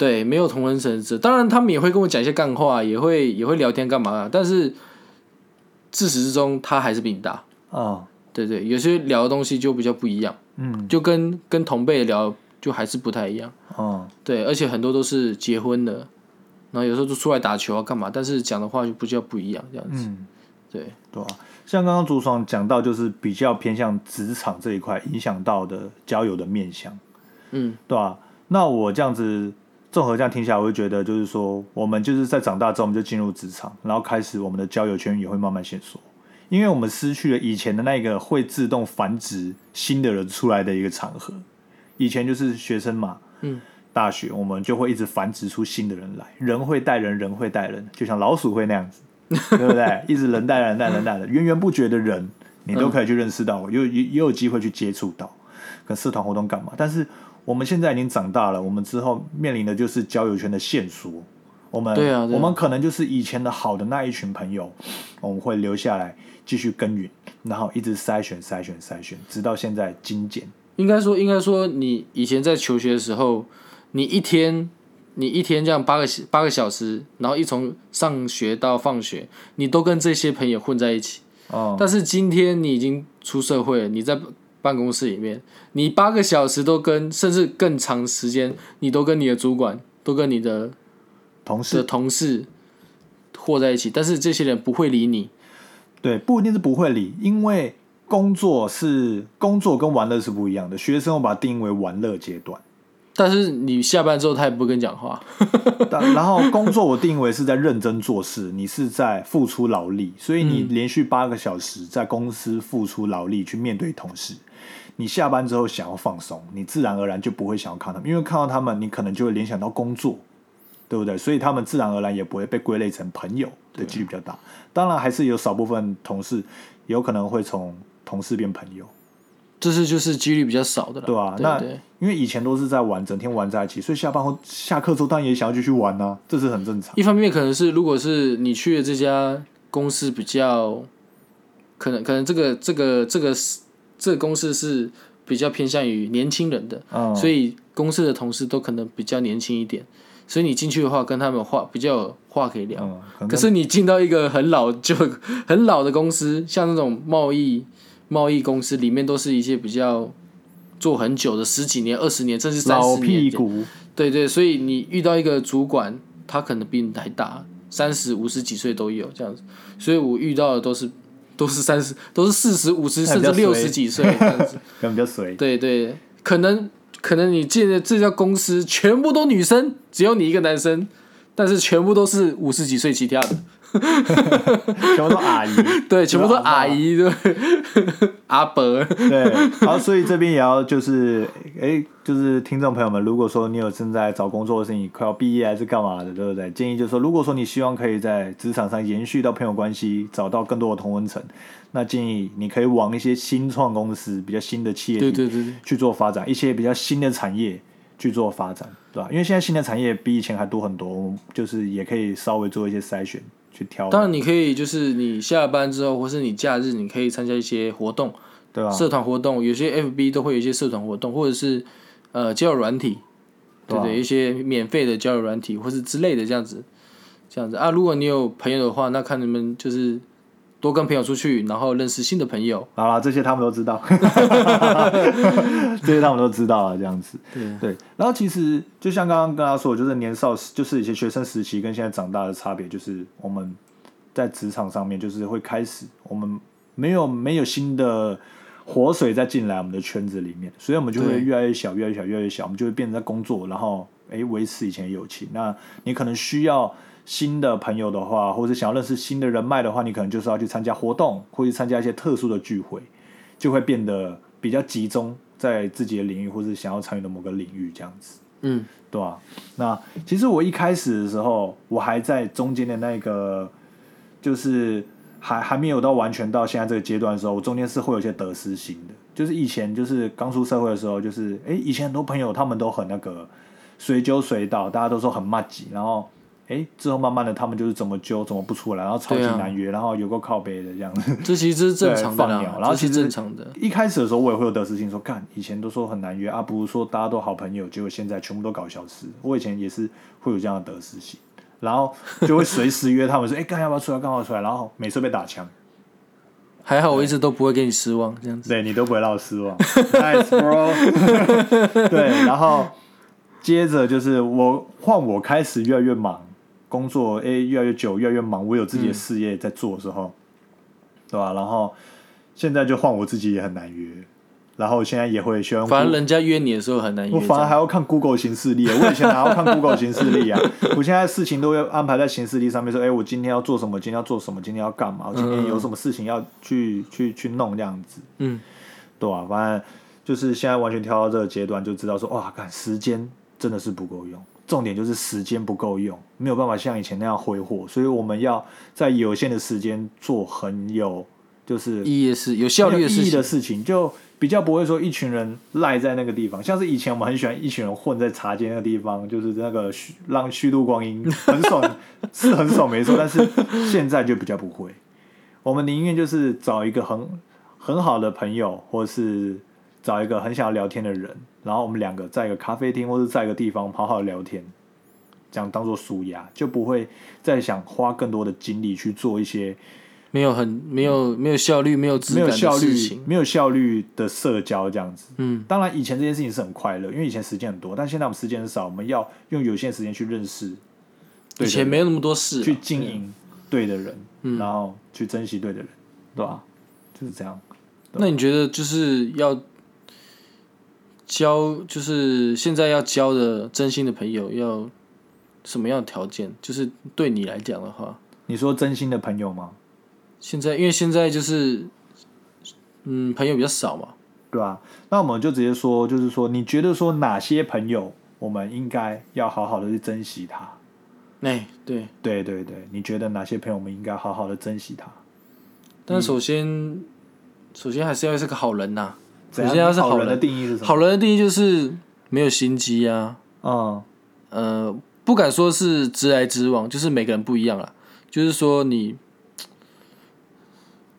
对，没有同温层次。当然，他们也会跟我讲一些干话，也会也会聊天干嘛的。但是自始至终，他还是比你大。嗯对对，有些聊的东西就比较不一样，嗯就跟跟同辈聊就还是不太一样。嗯，对，而且很多都是结婚的，然后有时候就出来打球啊干嘛，但是讲的话就不叫不一样这样子。嗯对，对啊，像刚刚朱爽讲到，就是比较偏向职场这一块影响到的交友的面向，嗯，对吧、那我这样子综合这样听起来，我会觉得就是说，我们就是在长大之后，我们就进入职场，然后开始我们的交友圈也会慢慢线索，因为我们失去了以前的那个会自动繁殖新的人出来的一个场合。以前就是学生嘛，嗯，大学我们就会一直繁殖出新的人来，人会带人，人会带人，就像老鼠会那样子，对不对？一直人带人，带人带人，源源不绝的人，你都可以去认识到，也有也也有机会去接触到，跟社团活动干嘛？但是我们现在已经长大了，我们之后面临的就是交友圈的限缩。我们对啊对啊我们可能就是以前的好的那一群朋友，我们会留下来继续耕耘，然后一直筛选筛选筛选，直到现在精简。应该说应该说你以前在求学的时候，你一天你一天这样八个八个小时，然后一从上学到放学，你都跟这些朋友混在一起。哦、但是今天你已经出社会了，你在办公室里面，你八个小时都跟，甚至更长时间，你都跟你的主管，都跟你的的同事的同事和在一起，但是这些人不会理你。对，不一定是不会理，因为工作是工作跟玩乐是不一样的，学生我把它定义为玩乐阶段。但是你下班之后，他也不跟你讲话。然后工作我定义为是在认真做事，你是在付出劳力，所以你连续八个小时在公司付出劳力去面对同事。你下班之后想要放松，你自然而然就不会想要看他们，因为看到他们，你可能就会联想到工作，对不对？所以他们自然而然也不会被归类成朋友的几率比较大。当然，还是有少部分同事有可能会从同事变朋友，这是就是几率比较少的了，对吧、那对因为以前都是在玩，整天玩在一起，所以下班后下课之后当然也想要继续玩呢、这是很正常。一方面可能是如果是你去的这家公司比较，可能可能这个这个这个这个公司是比较偏向于年轻人的，嗯，所以公司的同事都可能比较年轻一点，所以你进去的话跟他们话比较有话可以聊。嗯，可可是你进到一个很老就 很老的公司，像那种贸易贸易公司，里面都是一些比较做很久的十几年、二十年，甚至三十年。屁股，对对，所以你遇到一个主管，他可能比你还大，三十五十几岁都有这样子。所以我遇到的都是都是三十，都是四十五十，甚至六十几岁 这样子。可能比较随。对对，可能可能你进的这家公司全部都女生，只有你一个男生，但是全部都是五十几岁起跳的。全部都 阿姨。对，全部都阿姨，对，阿伯，对，然后所以这边也要就是，哎，就是听众朋友们，如果说你有正在找工作，或是你快要毕业还是干嘛的，对不对？建议就是说，如果说你希望可以在职场上延续到朋友关系，找到更多的同温层，那建议你可以往一些新创公司、比较新的企业体对对对对，去做发展，一些比较新的产业去做发展，对吧？因为现在新的产业比以前还多很多，就是也可以稍微做一些筛选，去挑，当然你可以就是你下班之后，或是你假日，你可以参加一些活动，对吧？社团活动，有些 FB 都会有一些社团活动，或者是呃交友软体，对对一些免费的交友软体或是之类的这样子，这样子啊。如果你有朋友的话，那看你们就是多跟朋友出去，然后认识新的朋友。好啦，这些他们都知道，这些他们都知道了，这样子。对对，然后其实就像刚刚跟他说的，就是年少时，就是以前学生时期跟现在长大的差别，就是我们在职场上面，就是会开始我们没有没有新的活水再进来我们的圈子里面，所以我们就会越来越小，越来越小，越来越小，我们就会变成在工作，然后诶维持以前的友情。那你可能需要新的朋友的话，或者想要认识新的人脉的话，你可能就是要去参加活动，或者参加一些特殊的聚会，就会变得比较集中在自己的领域，或是想要参与的某个领域这样子。嗯，对吧、那其实我一开始的时候，我还在中间的那个，就是还还没有到完全到现在这个阶段的时候，我中间是会有些得失心的。就是以前就是刚出社会的时候，就是哎，以前很多朋友他们都很那个随揪随到，大家都说很骂吉，然后哎之后慢慢的他们就是怎么揪怎么不出来，然后超级难约，然后有个靠背的这样子。这其实是正常的放鸟，然后其实正常的。一开始的时候，我也会有得失心，说干以前都说很难约啊，不如说大家都好朋友，结果现在全部都搞消失。我以前也是会有这样的得失心，然后就会随时约他们说，哎、干要不要出来，干要不要出来，然后每次被打枪，还好我一直都不会给你失望，这样子。对你都不会让我失望，nice bro。对，然后接着就是我换我开始越来越忙，工作哎、越来越久，越来越忙，我有自己的事业在做的时候，对吧、然后现在就换我自己也很难约，然后现在也会希望反正人家约你的时候很难约。我反而还要看 Google 行事历，我以前还要看 Google 行事历啊？我现在事情都要安排在行事历上面，说，哎、我今天要做什么，今天要做什么，今天要干嘛，我今天有什么事情要去去去弄这样子，嗯，对吧、反正就是现在完全跳到这个阶段，就知道说，哇，看时间真的是不够用，重点就是时间不够用，没有办法像以前那样挥霍，所以我们要在有限的时间做很有就是意义的事有效率的事情意义的。事情，就比较不会说一群人赖在那个地方。像是以前我们很喜欢一群人混在茶街那个地方，就是那个虚让虚度光阴，很爽，是很爽没错。但是现在就比较不会，我们宁愿就是找一个很很好的朋友，或是找一个很想要聊天的人，然后我们两个在一个咖啡厅或者在一个地方好好聊天。这样当做舒压，就不会再想花更多的精力去做一些没有很没有没有效率、没有质没感的有效率事情。、没有效率的社交这样子。嗯，当然，以前这件事情是很快乐，因为以前时间很多，但现在我们时间很少，我们要用有限时间去认识以前没有那么多事啊，去经营对的人，嗯然后去珍惜对的人，对吧？就是这样。那你觉得就是要交，就是现在要交的真心的朋友要什么样的条件？就是对你来讲的话，你说真心的朋友吗？现在因为现在就是嗯朋友比较少嘛，对吧、那我们就直接说，就是说，你觉得说哪些朋友我们应该要好好的去珍惜他？哎、对，对对对，你觉得哪些朋友我们应该好好的珍惜他？但首先、首先还是要是个好人呐、首先要是好人的，定义是什么？好人的定义就是没有心机啊，嗯呃，不敢说是直来直往，就是每个人不一样啦。就是说你，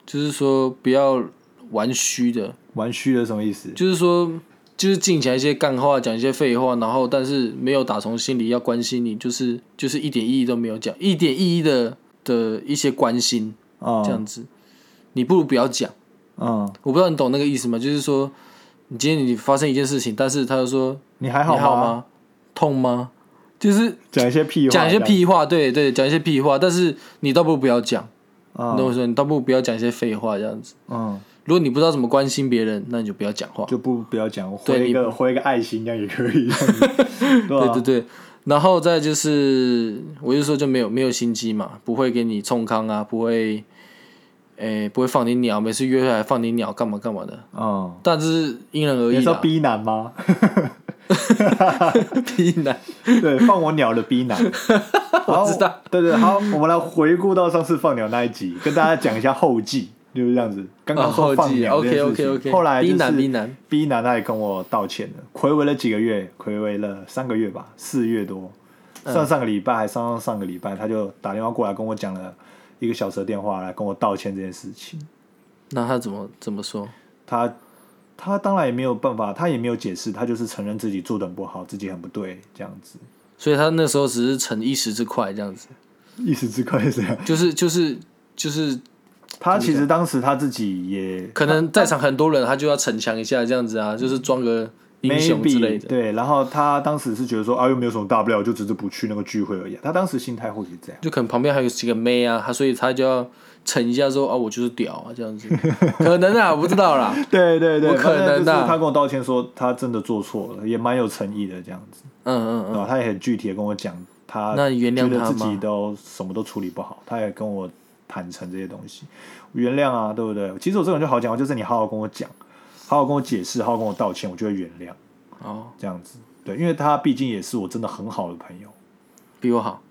就是说不要玩虚的，玩虚的什么意思？就是说就是尽起来一些干话，讲一些废话，然后但是没有打从心里要关心你，就是就是一点意义都没有讲，一点意义的的一些关心嗯这样子，你不如不要讲。嗯，我不知道你懂那个意思吗？就是说你今天你发生一件事情，但是他就说你还好？吗？痛吗？就是讲一些屁话，讲一些屁话，对对，讲一些屁话，但是你倒不如不要讲，你懂我说？你倒不如不要讲一些废话这样子。嗯如果你不知道怎么关心别人，那你就不要讲话嗯，。就不不要讲，对你回一个回一个爱心，这样也可以，对对？对，然后再就是，我就说就没有没有心机嘛，不会给你冲康啊，不会，诶、不会放你鸟，每次约下来放你鸟，干嘛干嘛的。哦，但这是因人而异啦。你说逼男吗？逼男，对，放我鸟的逼男。我知道。对对，好，我们来回顾到上次放鸟那一集，跟大家讲一下后记，就是这样子。刚刚说放鸟这件事情 OK，OK，OK 后来就是逼男逼男逼男他也跟我道歉了，暌违了几个月，暌违了三个月吧，四月多，嗯上上个礼拜还上上上个礼拜，他就打电话过来跟我讲了一个小时的电话来跟我道歉这件事情。那他怎么怎么说？他他当然也没有办法，他也没有解释，他就是承认自己做的不好，自己很不对这样子。所以他那时候只是逞一时之快这样子，一时之快是这样。就是就是就是，他其实当时他自己也可能在场很多人，他就要逞强一下这样子啊，就是装个英雄之类 maybe 的。对，然后他当时是觉得说啊，又没有什么大不了，就只是不去那个聚会而已。他当时心态或许是这样。就可能旁边还有几个妹啊，他所以他就要逞一下说啊，我就是屌啊这样子，可能啊，我不知道啦。对对对，不可能的他跟我道歉说他真的做错了，也蛮有诚意的这样子，嗯嗯嗯？他也很具体的跟我讲，他那你原谅他自己都什么都处理不好，他也跟我坦诚这些东西，原谅啊，对不对？其实我这种就好讲，就是你好好跟我讲，好好跟我解释，好好跟我道歉，我就会原谅哦，这样子。对，因为他毕竟也是我真的很好的朋友。比我好。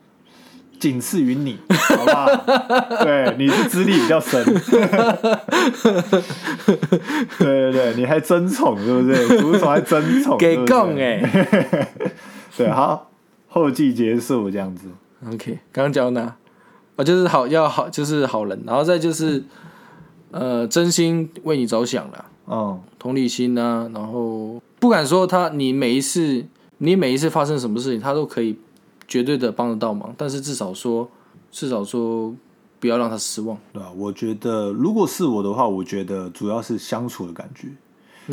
仅次于你，好不好？对，你是资历比较深，对对对，你还争宠，对不对？主宠还争宠，给对不对供哎。对，好，后记结束这样子，OK，刚刚讲到哪？啊，就是好要好，就是好人，然后再就是呃，真心为你着想了，嗯，同理心啊，然后不敢说他你每一次你每一次发生什么事情，他都可以绝对的帮得到忙，但是至少说至少说不要让他失望，对吧？我觉得如果是我的话，我觉得主要是相处的感觉，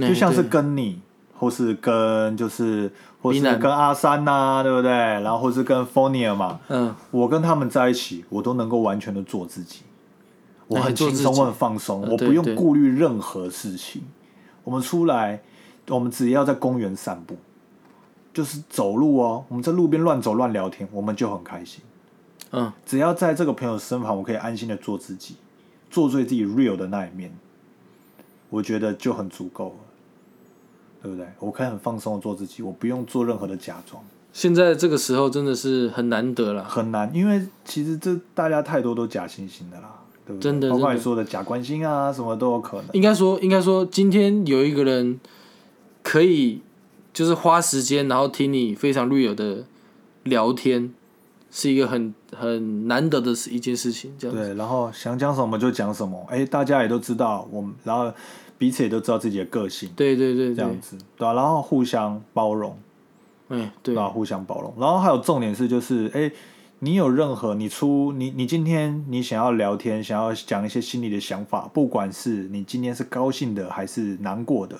哎就像是跟你，或是跟就是，或是跟阿三呐、对不对？然后或是跟 f o n i a 嘛，嗯，我跟他们在一起，我都能够完全的做自己，我哎很轻松，我很放松，呃我不用顾虑任何事情。我们出来，我们只要在公园散步，就是走路哦，我们在路边乱走乱聊天，我们就很开心。嗯，只要在这个朋友身旁，我可以安心的做自己，做最自己 real 的那一面，我觉得就很足够了，对不对？我可以很放松的做自己，我不用做任何的假装。现在这个时候真的是很难得了，很难，因为其实这大家太多都假惺惺的啦，对不对？真的包括你说的假关心啊，什么都有可能。应该说应该说今天有一个人可以就是花时间，然后听你非常 real 的聊天，是一个很很难得的事一件事情，这样子。对，然后想讲什么就讲什么，哎，大家也都知道我们，然后彼此也都知道自己的个性，对对对对这样，子，对啊，然后互相包容，哎对对吧、互相包容。然后还有重点是，就是哎，你有任何你出你你今天你想要聊天，想要讲一些心里的想法，不管是你今天是高兴的还是难过的，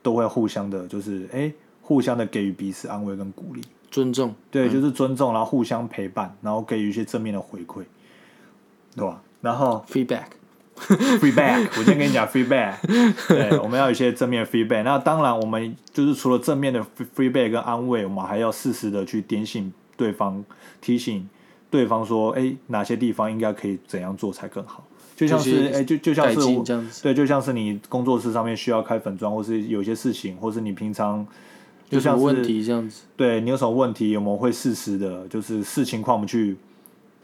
都会互相的，就是哎，互相的给予彼此安慰跟鼓励。尊重，对，就是尊重，然后互相陪伴，然后给予一些正面的回馈，对吧？然后 feedback，feedback，我先跟你讲 feedback，对，我们要有一些正面 feedback。那当然，我们就是除了正面的 feedback 跟安慰，我们还要适时的去点醒对方，提醒对方说，哎，哪些地方应该可以怎样做才更好。就像是，哎，就就像是我，对，就像是你工作室上面需要开粉妆，或是有些事情，或是你平常有什么问题这样子，对你有什么问题，我们会适时的，就是视情况我们去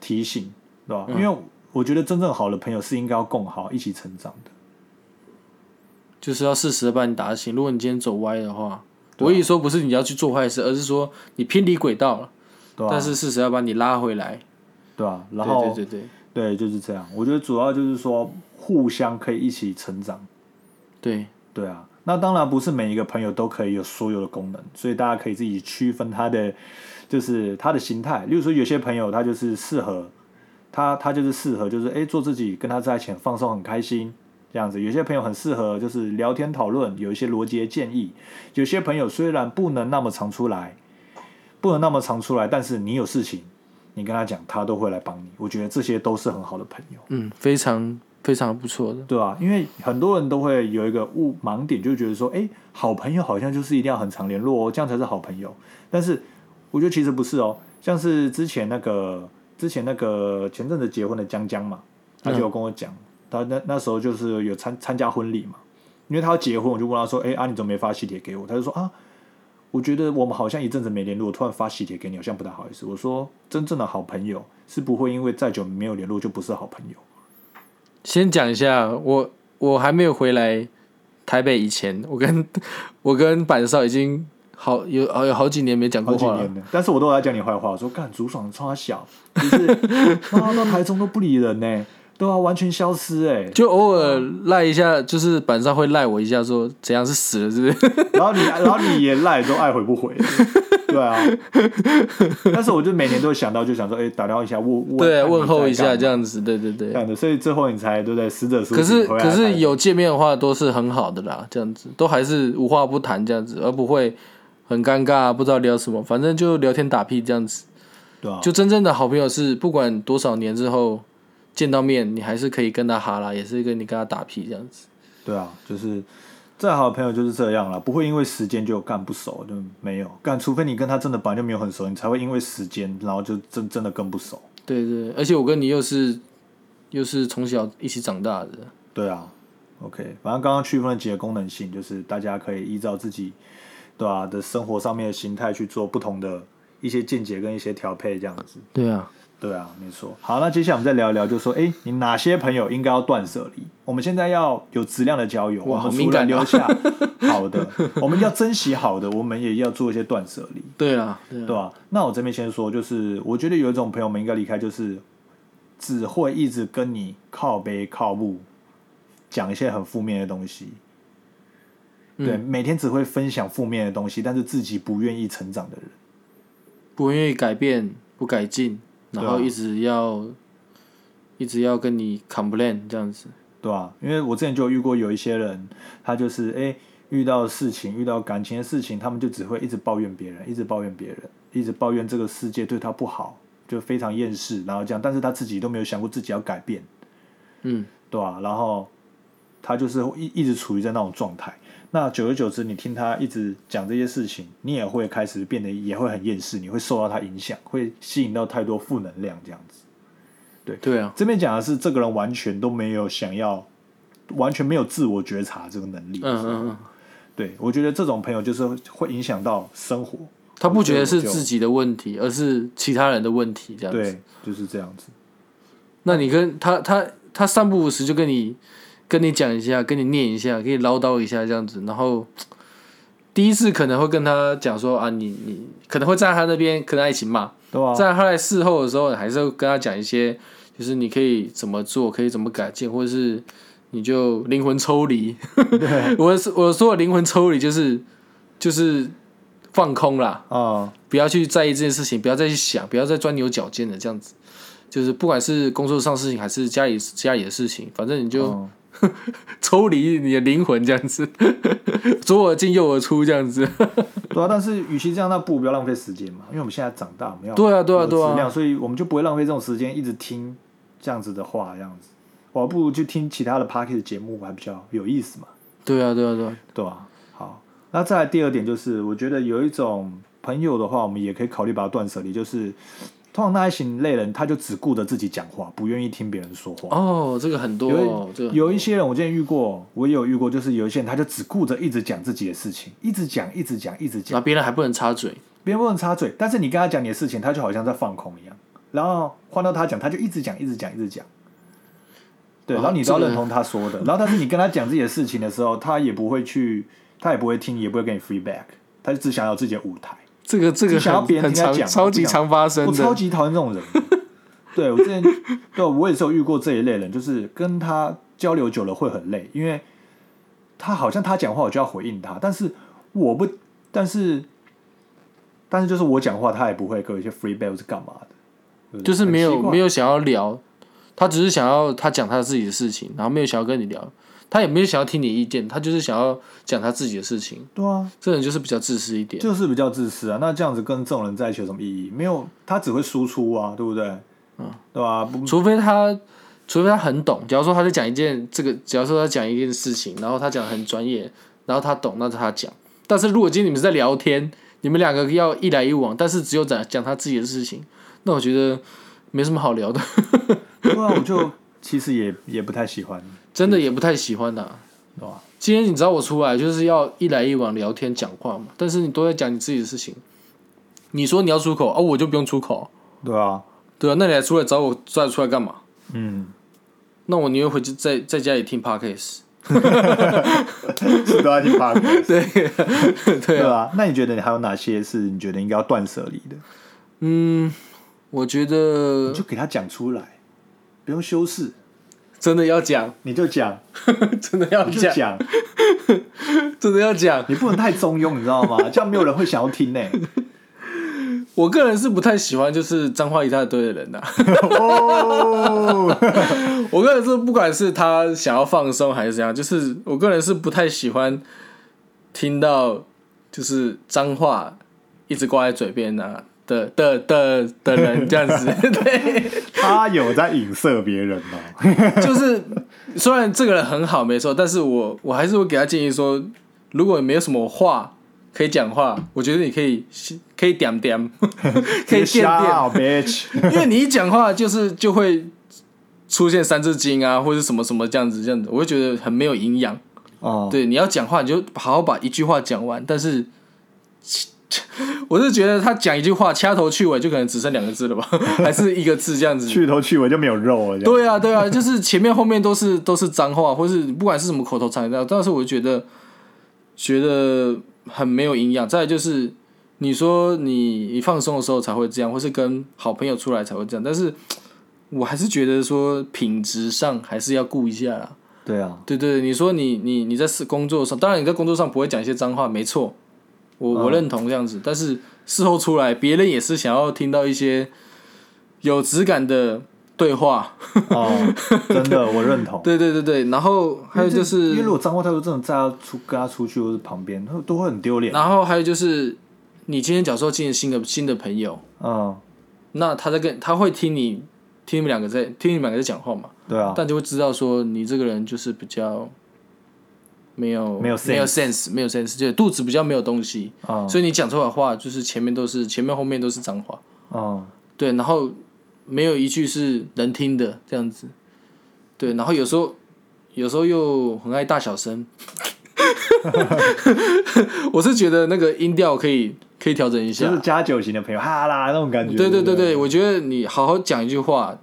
提醒，对吧？因为我觉得真正好的朋友是应该要共好，一起成长的，就是要适时的把你打醒。如果你今天走歪的话，我意思说不是你要去做坏事，而是说你偏离轨道了，但是事实要把你拉回来，对吧？然后，对对对。对，就是这样。我觉得主要就是说，互相可以一起成长。对，对啊。那当然不是每一个朋友都可以有所有的功能，所以大家可以自己区分他的，就是他的心态。例如说，有些朋友他就是适合他，他就是适合就是哎做自己，跟他在一起很放松很开心这样子。有些朋友很适合就是聊天讨论，有一些逻辑的建议。有些朋友虽然不能那么常出来，不能那么常出来，但是你有事情。你跟他讲，他都会来帮你。我觉得这些都是很好的朋友。嗯，非常非常不错的，对吧？因为很多人都会有一个误盲点，就觉得说，哎，好朋友好像就是一定要很常联络哦，这样才是好朋友。但是我觉得其实不是哦。像是之前那个之前那个前阵子结婚的江江嘛，他就有跟我讲，他那那时候就是有参参加婚礼嘛，因为他要结婚，我就问他说，哎，啊你怎么没发喜帖给我？他就说啊。我觉得我们好像一阵子没联络，突然发喜帖给你，好像不太好意思。我说，真正的好朋友是不会因为再久没有联络就不是好朋友。先讲一下，我我还没有回来台北以前，我跟 我跟板少已经好有好有好几年没讲过话了。但是我都在讲你坏话，我说干竹爽超小，就是 到到台中都不理人呢。都要完全消失哎，就偶尔赖一下，就是板上会赖我一下，说怎样是死了，是不是？然后你，然后你也赖，都爱回不回，对啊。但是我就每年都会想到，就想说，哎，打电话一下问问，对，问候一下这样子，对对对，这样的。所以最后你才都在死者可是可是有见面的话都是很好的啦，这样子都还是无话不谈这样子，而不会很尴尬，不知道聊什么，反正就聊天打屁这样子。对啊，就真正的好朋友是不管多少年之后。见到面，你还是可以跟他哈啦，也是跟你跟他打屁这样子。对啊，就是再好的朋友就是这样了，不会因为时间就干不熟，就没有干。除非你跟他真的本来就没有很熟，你才会因为时间，然后就真真的跟不熟。对对，而且我跟你又是又是从小一起长大的。对啊，OK，反正刚刚区分了几个功能性，就是大家可以依照自己对啊的生活上面的形态去做不同的一些见解跟一些调配，这样子。对啊。对啊，没错。好，那接下来我们再聊一聊，就是说，哎，你哪些朋友应该要断舍离？我们现在要有质量的交友，我们除了留下 好的，我们要珍惜好的，我们也要做一些断舍离。对啊，对吧？那我这边先说，就是我觉得有一种朋友们应该离开，就是只会一直跟你靠背靠步，讲一些很负面的东西。对，每天只会分享负面的东西，但是自己不愿意成长的人，不愿意改变，不改进。然后一直要，一直要跟你 complain 这样子，对啊，因为我之前就遇过有一些人，他就是哎遇到事情，遇到感情的事情，他们就只会一直抱怨别人，一直抱怨别人，一直抱怨这个世界对他不好，就非常厌世，然后这样，但是他自己都没有想过自己要改变，嗯，对啊，然后他就是一一直处于在那种状态。那久而久之，你听他一直讲这些事情，你也会开始变得也会很厌世，你会受到他影响，会吸引到太多负能量这样子。对对啊，这边讲的是这个人完全都没有想要，完全没有自我觉察这个能力。嗯嗯嗯。对，我觉得这种朋友就是会影响到生活。他不觉得是自己的问题，而是其他人的问题，这样子。对，就是这样子。那你跟他，他他三不五时就跟你。跟你讲一下，跟你念一下，可以唠叨一下这样子。然后 第一次可能会跟他讲说啊，你你可能会在他那边跟他一起骂，对吧？在他来事后的时候，还是跟他讲一些，就是你可以怎么做，可以怎么改进，或者是你就灵魂抽离。我是我说的灵魂抽离，就是就是放空啦，啊，不要去在意这件事情，不要再去想，不要再钻牛角尖的这样子。就是不管是工作上事情，还是家里家里的事情，反正你就。抽离你的灵魂这样子，左耳进右耳出这样子。对啊，但是与其这样，那不如不要浪费时间嘛。因为我们现在长大，我们要对啊对啊对啊，所以我们就不会浪费这种时间，一直听这样子的话，这样子。我还不如去听其他的 p a r k e 的节目，还比较有意思嘛，对啊，对啊，对啊，对啊、好，那再来第二点就是，我觉得有一种朋友的话，我们也可以考虑把它断舍离，就是通常那一型类人，他就只顾着自己讲话，不愿意听别人说话。哦，这个很多、哦，这个有一些人，我之前遇过，我也有遇过，就是有一些人他就只顾着一直讲自己的事情，一直讲，一直讲，一直然讲后，别人还不能插嘴，别人不能插嘴，但是你跟他讲你的事情，他就好像在放空一样。然后换到他讲，他就一直讲，一直讲，一直讲。对，哦然后你都要这个认同他说的，然后但是你跟他讲自己的事情的时候，他也不会去，他也不会听，也不会给你 feedback，他就只想要自己的舞台。这个这个只想要别人很很常听他讲超级常发生我超，级讨厌这种人。对我之前，对我也是有遇过这一类人，就是跟他交流久了会很累，因为他好像他讲话我就要回应他，但是我不，但是但是就是我讲话他也不会给我一些 free b a l 是干嘛的，就是没有没有有想要聊，他只是想要他讲他自己的事情，然后没有想要跟你聊，他也没有想要听你意见，他就是想要讲他自己的事情，对啊，这人就是比较自私一点。就是比较自私啊。那这样子跟这种人在一起有什么意义？没有，他只会输出啊，对不对？嗯，对吧、不除非他，除非他很懂。假如说他在讲一件这个，假如说他讲一件事情，然后他讲得很专业，然后他懂，那是他讲。但是如果今天你们是在聊天，你们两个要一来一往，但是只有讲讲他自己的事情，那我觉得没什么好聊的，对啊，我就其实也也不太喜欢，真的也不太喜欢的、对吧？今天你找我出来就是要一来一往聊天讲话嘛，但是你都在讲你自己的事情，你说你要出口啊，我就不用出口，对啊，对啊，那你还出来找我出来出来干嘛？嗯，那我宁愿回去在在家里听 podcast。是都要去 p a r k 对对啊，对啊，那你觉得你还有哪些是你觉得应该要断舍离的？嗯，我觉得你就给他讲出来，不用修饰，真的要讲，你就讲，真的要你就讲，讲，真的要讲。你不能太中庸，你知道吗？这样没有人会想要听呢、我个人是不太喜欢就是脏话一大堆的人呐、哦，我个人是不管是他想要放松还是怎样，就是我个人是不太喜欢听到就是脏话一直挂在嘴边呐、的的的的人这样子。对，他有在影射别人哦。就是虽然这个人很好没错，但是我我还是会给他建议说，如果你没有什么话可以讲话，我觉得你可以可以点点，可以垫垫，Shut up, bitch。因为你一讲话就是就会出现三字经啊，或者什么什么这样子这样子，我会觉得很没有营养。哦，对，你要讲话你就好好把一句话讲完，但是。我是觉得他讲一句话掐头去尾就可能只剩两个字了吧，还是一个字这样子。去头去尾就没有肉了。对啊，对啊，就是前面后面都是都是脏话，或是不管是什么口头禅调，但是我觉得觉得很没有营养。再来就是你说你你放松的时候才会这样，或是跟好朋友出来才会这样，但是我还是觉得说品质上还是要顾一下啦。对啊，对对，你说你你你在是工作上，当然你在工作上不会讲一些脏话，没错，我我嗯认同这样子。但是事后出来，别人也是想要听到一些有质感的对话。哦，真的 我认同。对对对对，然后还有就是因为，如果脏话太多，真的在他出跟他出去或是旁边，都都会很丢脸。然后还有就是，你今天假如说进了新的新的朋友，嗯，那他在跟他会听你听你们两个在听你们两个在讲话嘛，对啊，但就会知道说你这个人就是比较没有没有没有 sense 没有 sense，就是肚子比较没有东西，嗯所以你讲出来的话就是前面都是前面后面都是脏话，哦，对，然后没有一句是能听的这样子，对，然后有时候有时候又很爱大小声，我是觉得那个音调可以可以调整一下。就是，加酒型的朋友，哈啦那种感觉。对对对对，我觉得你好好讲一句话，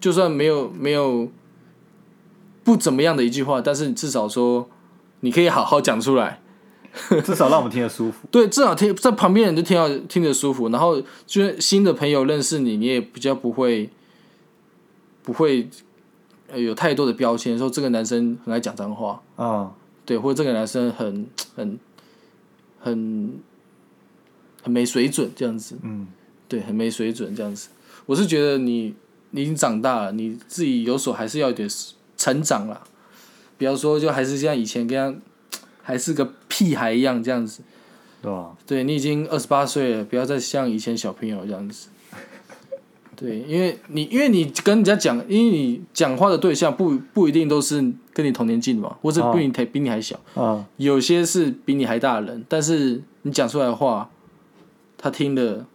就算没有没有不怎么样的一句话，但是至少说你可以好好讲出来。至少让我们听得舒服。对，至少听在旁边人就听到听着舒服，然后就是新的朋友认识你，你也比较不会不会呃有太多的标签，说这个男生很爱讲脏话，嗯，对，或者这个男生很很很很没水准这样子，嗯，对，很没水准这样子。我是觉得你你已经长大了，你自己有所还是要有点成长啦，不要说就还是像以前这样，还是个屁孩一样这样子。对吧？对你已经二十八岁了，不要再像以前小朋友这样子。对，因为你因为你跟人家讲，因为你讲话的对象不不一定都是跟你同年纪的嘛，或者哦比你比你还小，嗯，有些是比你还大的人，但是你讲出来的话，他听了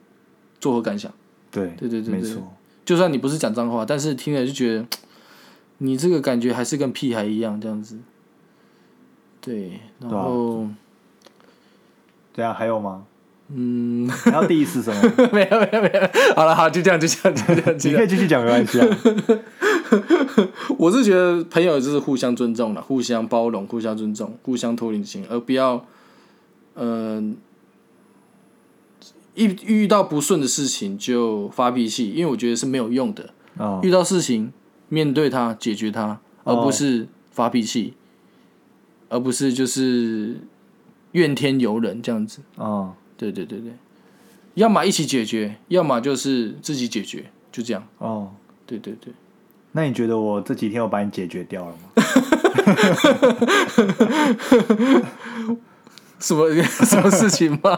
作何感想？对，对对对对没错，就算你不是讲脏话，但是听了就觉得你这个感觉还是跟屁孩一样这样子。对，然对啊后、这样还有吗？嗯，还要第一次什么？没有没有没有，好了好，就这样就这样就这样你这样。可以继续讲，没关系啊。我是觉得朋友就是互相尊重了，互相包容，互相尊重，互相托领心，而不要，嗯、一遇到不顺的事情就发脾气，因为我觉得是没有用的。嗯，遇到事情面对他，解决他，而哦不是发脾气，而不是就是怨天尤人这样子。哦，对对对对，要么一起解决，要么就是自己解决，就这样。哦，对对对。那你觉得我这几天我把你解决掉了吗？什么 什么事情吗？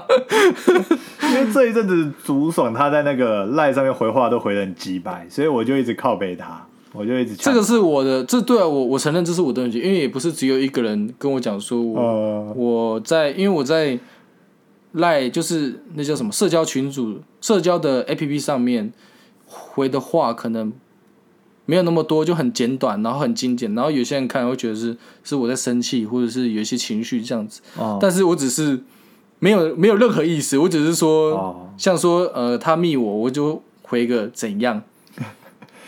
因为这一阵子竹爽他在那个赖上面回话都回的很鸡掰，所以我就一直靠背他，我就一直呛这个是我的，这对啊，我我承认这是我的问题，因为也不是只有一个人跟我讲说我、呃我在，因为我在赖就是那叫什么社交群组、社交的 APP 上面回的话，可能没有那么多，就很简短，然后很精简，然后有些人看会觉得是是我在生气，或者是有一些情绪这样子，哦但是我只是没有没有任何意思，我只是说。哦像说呃他密我，我就回个怎样。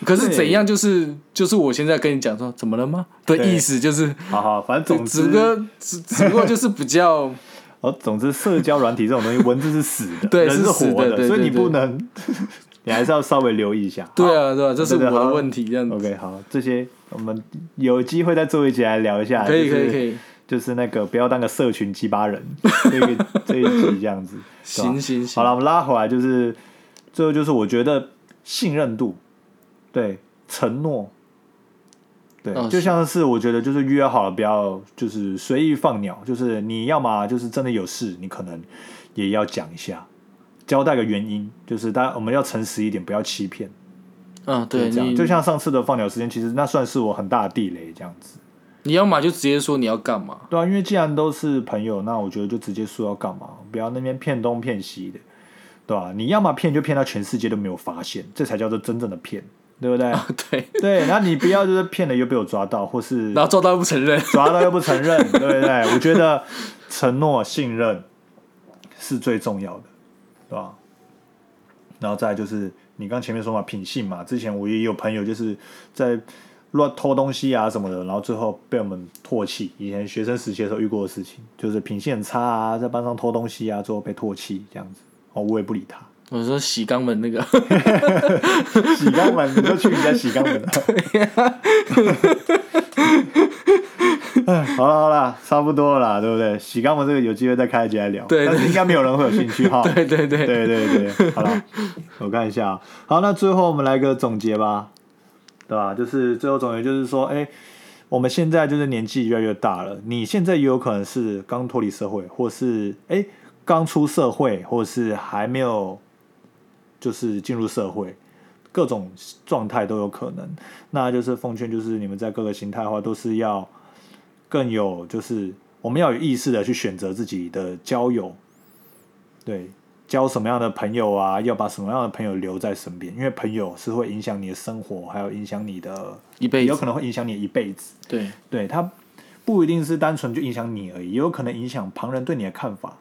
可是怎样就是就是我现在跟你讲说怎么了吗的意思，就是好好，反正总只之不过只只不过就是比较 哦，总之社交软体这种东西，文字是死的，人对是活的对所以你不能，你还是要稍微留意一下。对啊对啊，这是我的问题，这样子 OK，好，这些我们有机会再做一集来聊一下。可以就是可以可以，就是那个不要当个社群鸡巴人，这个这一集这样子。行行行，好了，我们拉回来，就是最后就是我觉得信任度，对承诺，对，哦就像是我觉得就是约好了，不要就是随意放鸟，就是你要么就是真的有事，你可能也要讲一下，交代个原因，就是大家我们要诚实一点，不要欺骗。嗯对就这样，你就像上次的放鸟时间，其实那算是我很大的地雷，这样子。你要嘛就直接说你要干嘛，对啊，因为既然都是朋友，那我觉得就直接说要干嘛，不要那边骗东骗西的，对吧、你要么骗就骗到全世界都没有发现，这才叫做真正的骗，对不对？对，对，然后你不要就是骗了又被我抓到，或是 然后抓到又不承认，抓到又不承认，对不对？我觉得承诺、信任是最重要的，对吧？然后再来就是你刚前面说嘛，品性嘛，之前我也有朋友就是在乱偷东西啊什么的，然后最后被我们唾弃。以前学生时期的时候遇过的事情，就是品性很差啊，在班上偷东西啊，最后被唾弃这样子。哦，我也不理他。我说洗肛门那个，洗肛门，你就去人家洗肛门、啊。哎，好了好了，差不多了啦，对不对？洗肛门这个有机会再开一集来聊，对但是应该没有人会有兴趣哈。对 对对，对对对，好了，我看一下啊，好，那最后我们来个总结吧，对吧？就是最后总结就是说，哎，我们现在就是年纪越来越大了，你现在也有可能是刚脱离社会，或是哎刚出社会，或是还没有就是进入社会，各种状态都有可能。那就是奉劝，就是你们在各个形态的话，都是要更有，就是我们要有意识的去选择自己的交友，对，交什么样的朋友啊，要把什么样的朋友留在身边，因为朋友是会影响你的生活，还有影响你的，一辈子有可，能会影响你一辈子。对，对，他不一定是单纯就影响你而已，也有可能影响旁人对你的看法，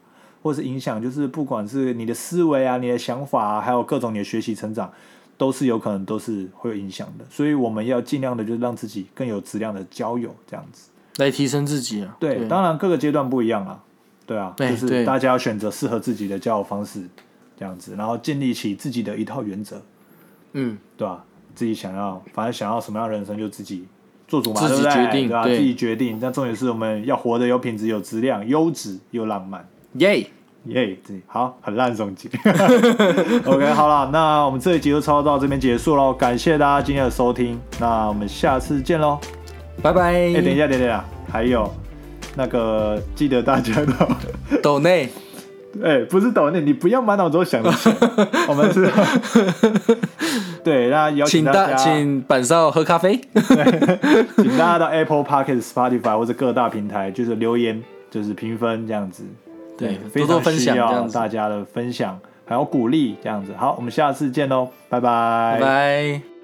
或是影响就是不管是你的思维啊、你的想法啊，还有各种你的学习成长，都是有可能都是会有影响的。所以我们要尽量的，就是让自己更有质量的交友，这样子。来提升自己啊，对，当然各个阶段不一样啊，对啊，就是大家要选择适合自己的交友方式，这样子，然后建立起自己的一套原则，嗯，对吧？自己想要，反正想要什么样的人生就自己做主嘛，自己对不对决定对吧？自己决定。但重点是我们要活得有品质、有质量、优质又浪漫。耶，耶、好，很烂总结。OK，好了，那我们这一集就超到这边结束喽，感谢大家今天的收听，那我们下次见喽。拜拜。哎、等一下，等一下，还有那个记得大家的。抖内，哎、不是抖内，你不要满脑子都想着钱，我们是，对，那邀请大大家，请板少喝咖啡。请大家到 Apple Podcast、Spotify 或者各大平台，就是留言，就是评分这样子。对非常多多分享需要大家的分享，还有鼓励这样子。好，我们下次见喽，拜拜，拜拜。